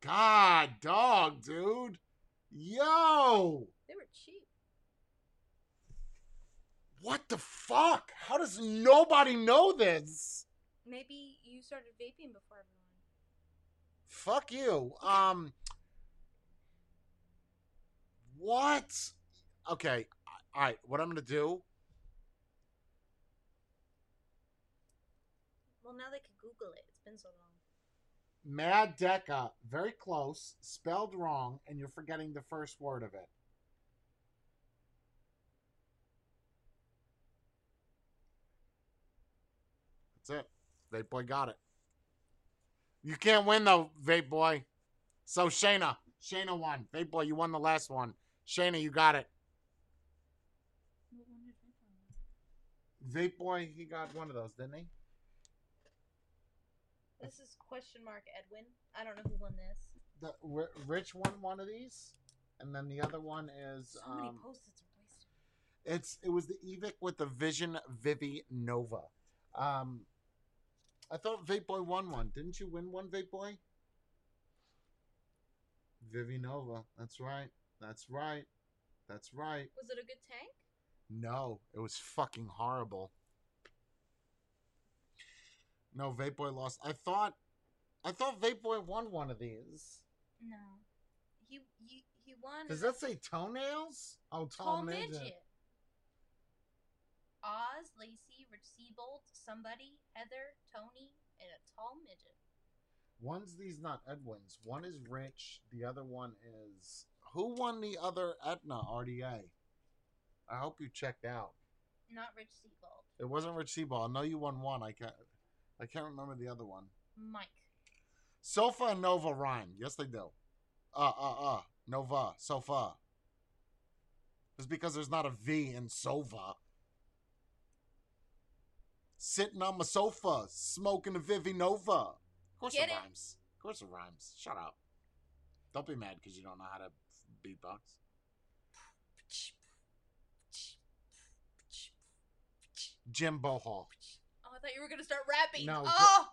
God, dog, dude. Yo. They were cheap. What the fuck? How does nobody know this? Maybe you started vaping before everyone. Fuck you. Um. What? Okay. All right. What I'm gonna do? Well, now they can Google it. It's been so long. Mad Deca. Very close. Spelled wrong, and you're forgetting the first word of it. That's it. Vape Boy got it. You can't win though, Vape Boy. So Shayna, Shayna won. Vape Boy, you won the last one. Shayna, you got it. Vape Boy, he got one of those, didn't he? This is question mark Edwin. I don't know who won this. The Rich won one of these, and then the other one is So many um, post-its are wasted. It's it was the Evic with the Vision Vivi Nova. Um, I thought Vape Boy won one. Didn't you win one, Vape Boy? Vivi Nova. That's right. That's right. That's right. Was it a good tank? No, it was fucking horrible. No, Vape Boy lost. I thought, I thought Vape Boy won one of these. No. He he, he won. Does that say toenails? Oh, tall, tall midget. midget? Oz, Lacey, Rich Seabold, somebody, Heather, Tony, and a tall midget. One's these not Edwins. One is Rich. The other one is who won the other Etna RDA? I hope you checked out. Not Rich Seabold. It wasn't Rich Seabold. I know you won one. I can't. I can't remember the other one. Mike. Sofa and Nova rhyme. Yes, they do. Uh, uh, uh. Nova. Sofa. It's because there's not a V in Sova. Sitting on my sofa, smoking a Vivi Nova. Of course Get it it? rhymes. Of course it rhymes. Shut up. Don't be mad because you don't know how to beatbox. Jim Bohol. I thought you were gonna start rapping. No, Oh.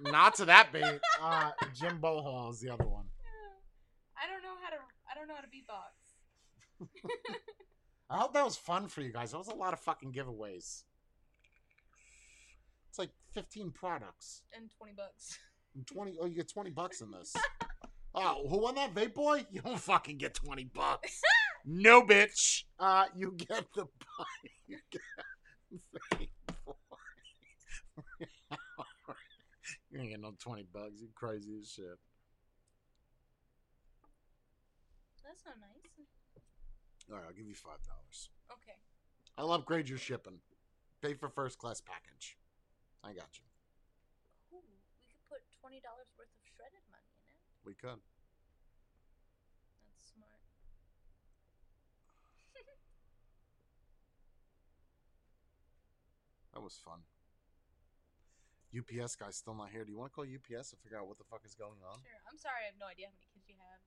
Not to that beat. Uh, Jim Bohol is the other one. I don't know how to. I don't know how to beatbox. I hope that was fun for you guys. That was a lot of fucking giveaways. It's like 15 products. And twenty bucks. And 20 oh you get 20 bucks in this. Oh, who won that vape boy? You don't fucking get 20 bucks. no bitch. Uh you get the you get vape boy. You ain't get no 20 bucks. You crazy as shit. That's not nice. All right, I'll give you five dollars. Okay. I'll upgrade your shipping. Pay for first class package. I got you. Ooh, we could put twenty dollars worth of shredded money in it. We could. That's smart. That was fun. UPS guy's still not here. Do you want to call UPS and figure out what the fuck is going on? Sure. I'm sorry. I have no idea how many kids you have.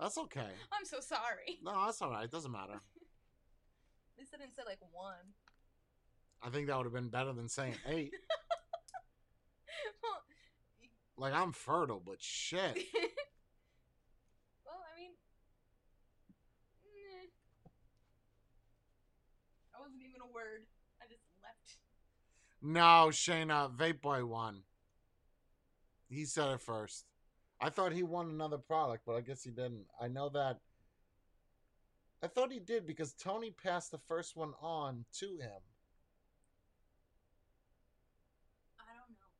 That's okay. I'm so sorry. No, that's all right. It doesn't matter. At least I didn't say like one. I think that would have been better than saying eight. well, like I'm fertile, but shit. well, I mean, meh. that wasn't even a word. I just left. No, Shayna, Vape Boy won. He said it first. I thought he won another product, but I guess he didn't. I know that. I thought he did because Tony passed the first one on to him. I don't know.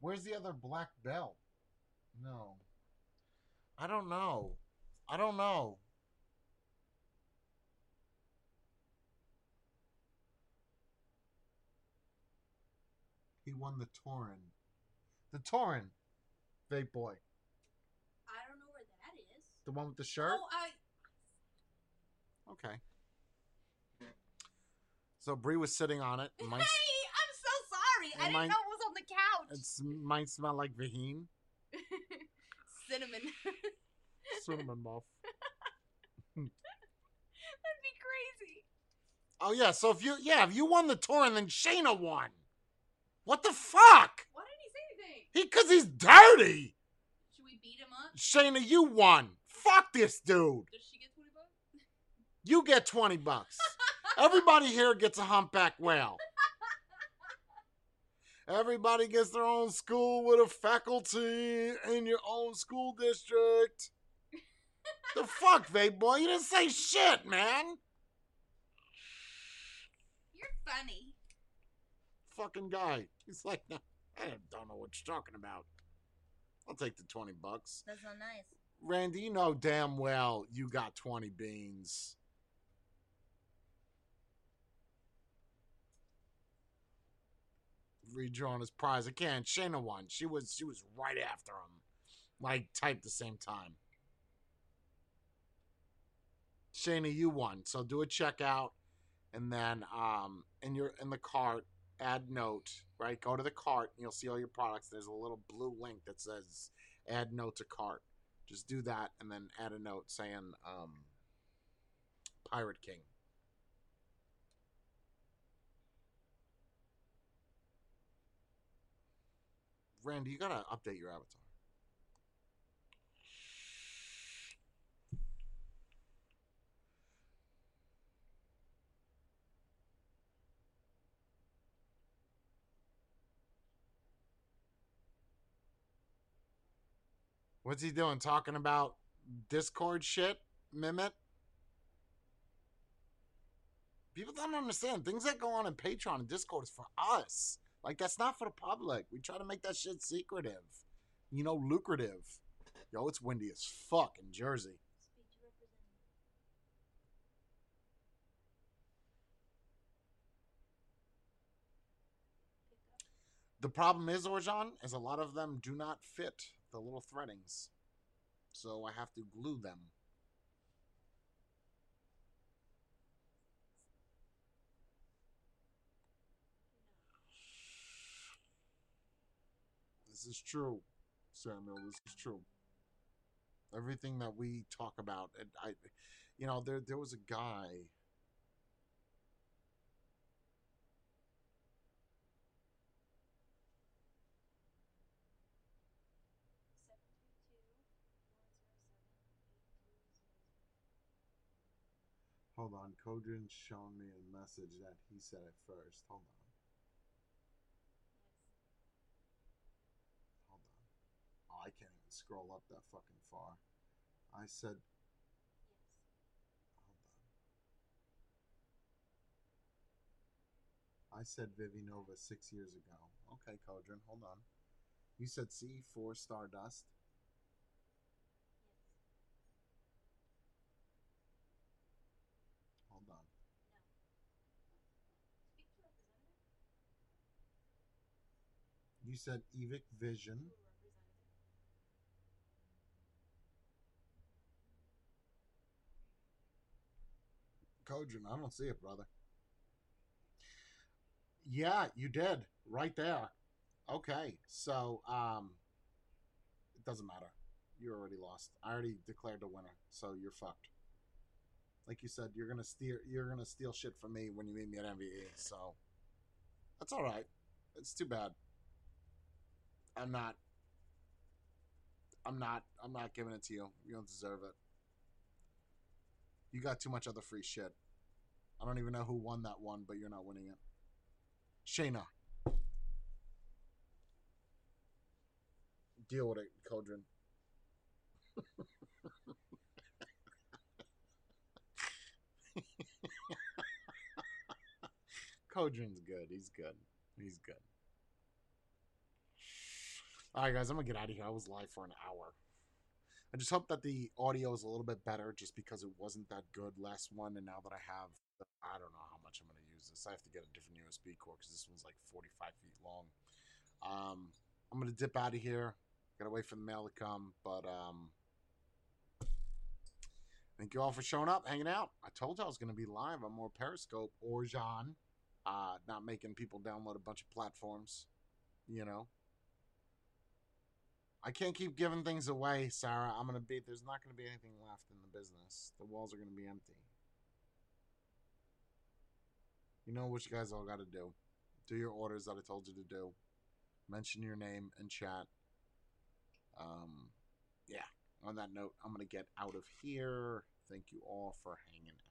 Where's the other black belt? No. I don't know. I don't know. He won the Tauren. The Tauren. Vape boy. I don't know where that is. The one with the shirt? Oh, I. Okay. So Bree was sitting on it. Hey, I'm so sorry. I didn't might- know it was on the couch. it's, might smell like Vaheen. Cinnamon. Cinnamon muff. That'd be crazy. Oh yeah, so if you yeah, if you won the tour and then Shayna won. What the fuck? Why didn't he say anything? He cause he's dirty. Should we beat him up? Shayna, you won. Fuck this dude. Does she get 20 bucks? You get 20 bucks. Everybody here gets a humpback whale. Everybody gets their own school with a faculty in your own school district. the fuck, vape boy? You didn't say shit, man. You're funny. Fucking guy. He's like, no, I don't know what you're talking about. I'll take the 20 bucks. That's not nice. Randy, you know damn well you got 20 beans. Redrawing his prize again. Shayna won. She was she was right after him. Like type the same time. Shayna, you won. So do a checkout and then um in your in the cart, add note, right? Go to the cart and you'll see all your products. There's a little blue link that says add note to cart just do that and then add a note saying um, pirate king randy you gotta update your avatar what's he doing? Talking about discord shit mimit people don't understand. Things that go on in patreon and discord is for us. Like that's not for the public. We try to make that shit secretive. You know lucrative. Yo it's windy as fuck in jersey. The problem is orjan is a lot of them do not fit the little threadings so i have to glue them This is true, Samuel. This is true. Everything that we talk about, and I, you know, there there was a guy. Seven three two one zero seven eight two zero zero. Hold on, Kodrin's shown me a message that he said it first. Hold on, hold on. Oh, I can't even scroll up that fucking far. I said, Yes. hold on. I said Vivinova six years ago. Okay, Kodrin, hold on. You said C4 Stardust. Yes. Hold on. Speak to representative. You said Evic Vision. Who I don't see it, brother. Yeah, you did. Right there. Okay. So, um it doesn't matter. You already lost. I already declared the winner, so you're fucked. Like you said, you're gonna steal. You're gonna steal shit from me when you meet me at MVE. So that's all right. It's too bad. I'm not. I'm not. I'm not giving it to you. You don't deserve it. You got too much other free shit. I don't even know who won that one, but you're not winning it. Shayna. Deal with it, Kodrin. Kodrin's good. He's good. He's good. All right, guys, I'm gonna get out of here. I was live for an hour. I just hope that the audio is a little bit better, just because it wasn't that good last one, and now that I have, I don't know how much I'm gonna use this. I have to get a different USB cord because this one's like 45 feet long. Um, I'm gonna dip out of here. Gotta wait for the mail to come, but um, thank you all for showing up, hanging out. I told you I was gonna be live on more Periscope or Jean. Uh, not making people download a bunch of platforms, you know. I can't keep giving things away, Sarah. I'm gonna be there's not gonna be anything left in the business. The walls are gonna be empty. You know what you guys all gotta do. Do your orders that I told you to do. Mention your name and chat. Um yeah. On that note, I'm gonna get out of here. Thank you all for hanging out.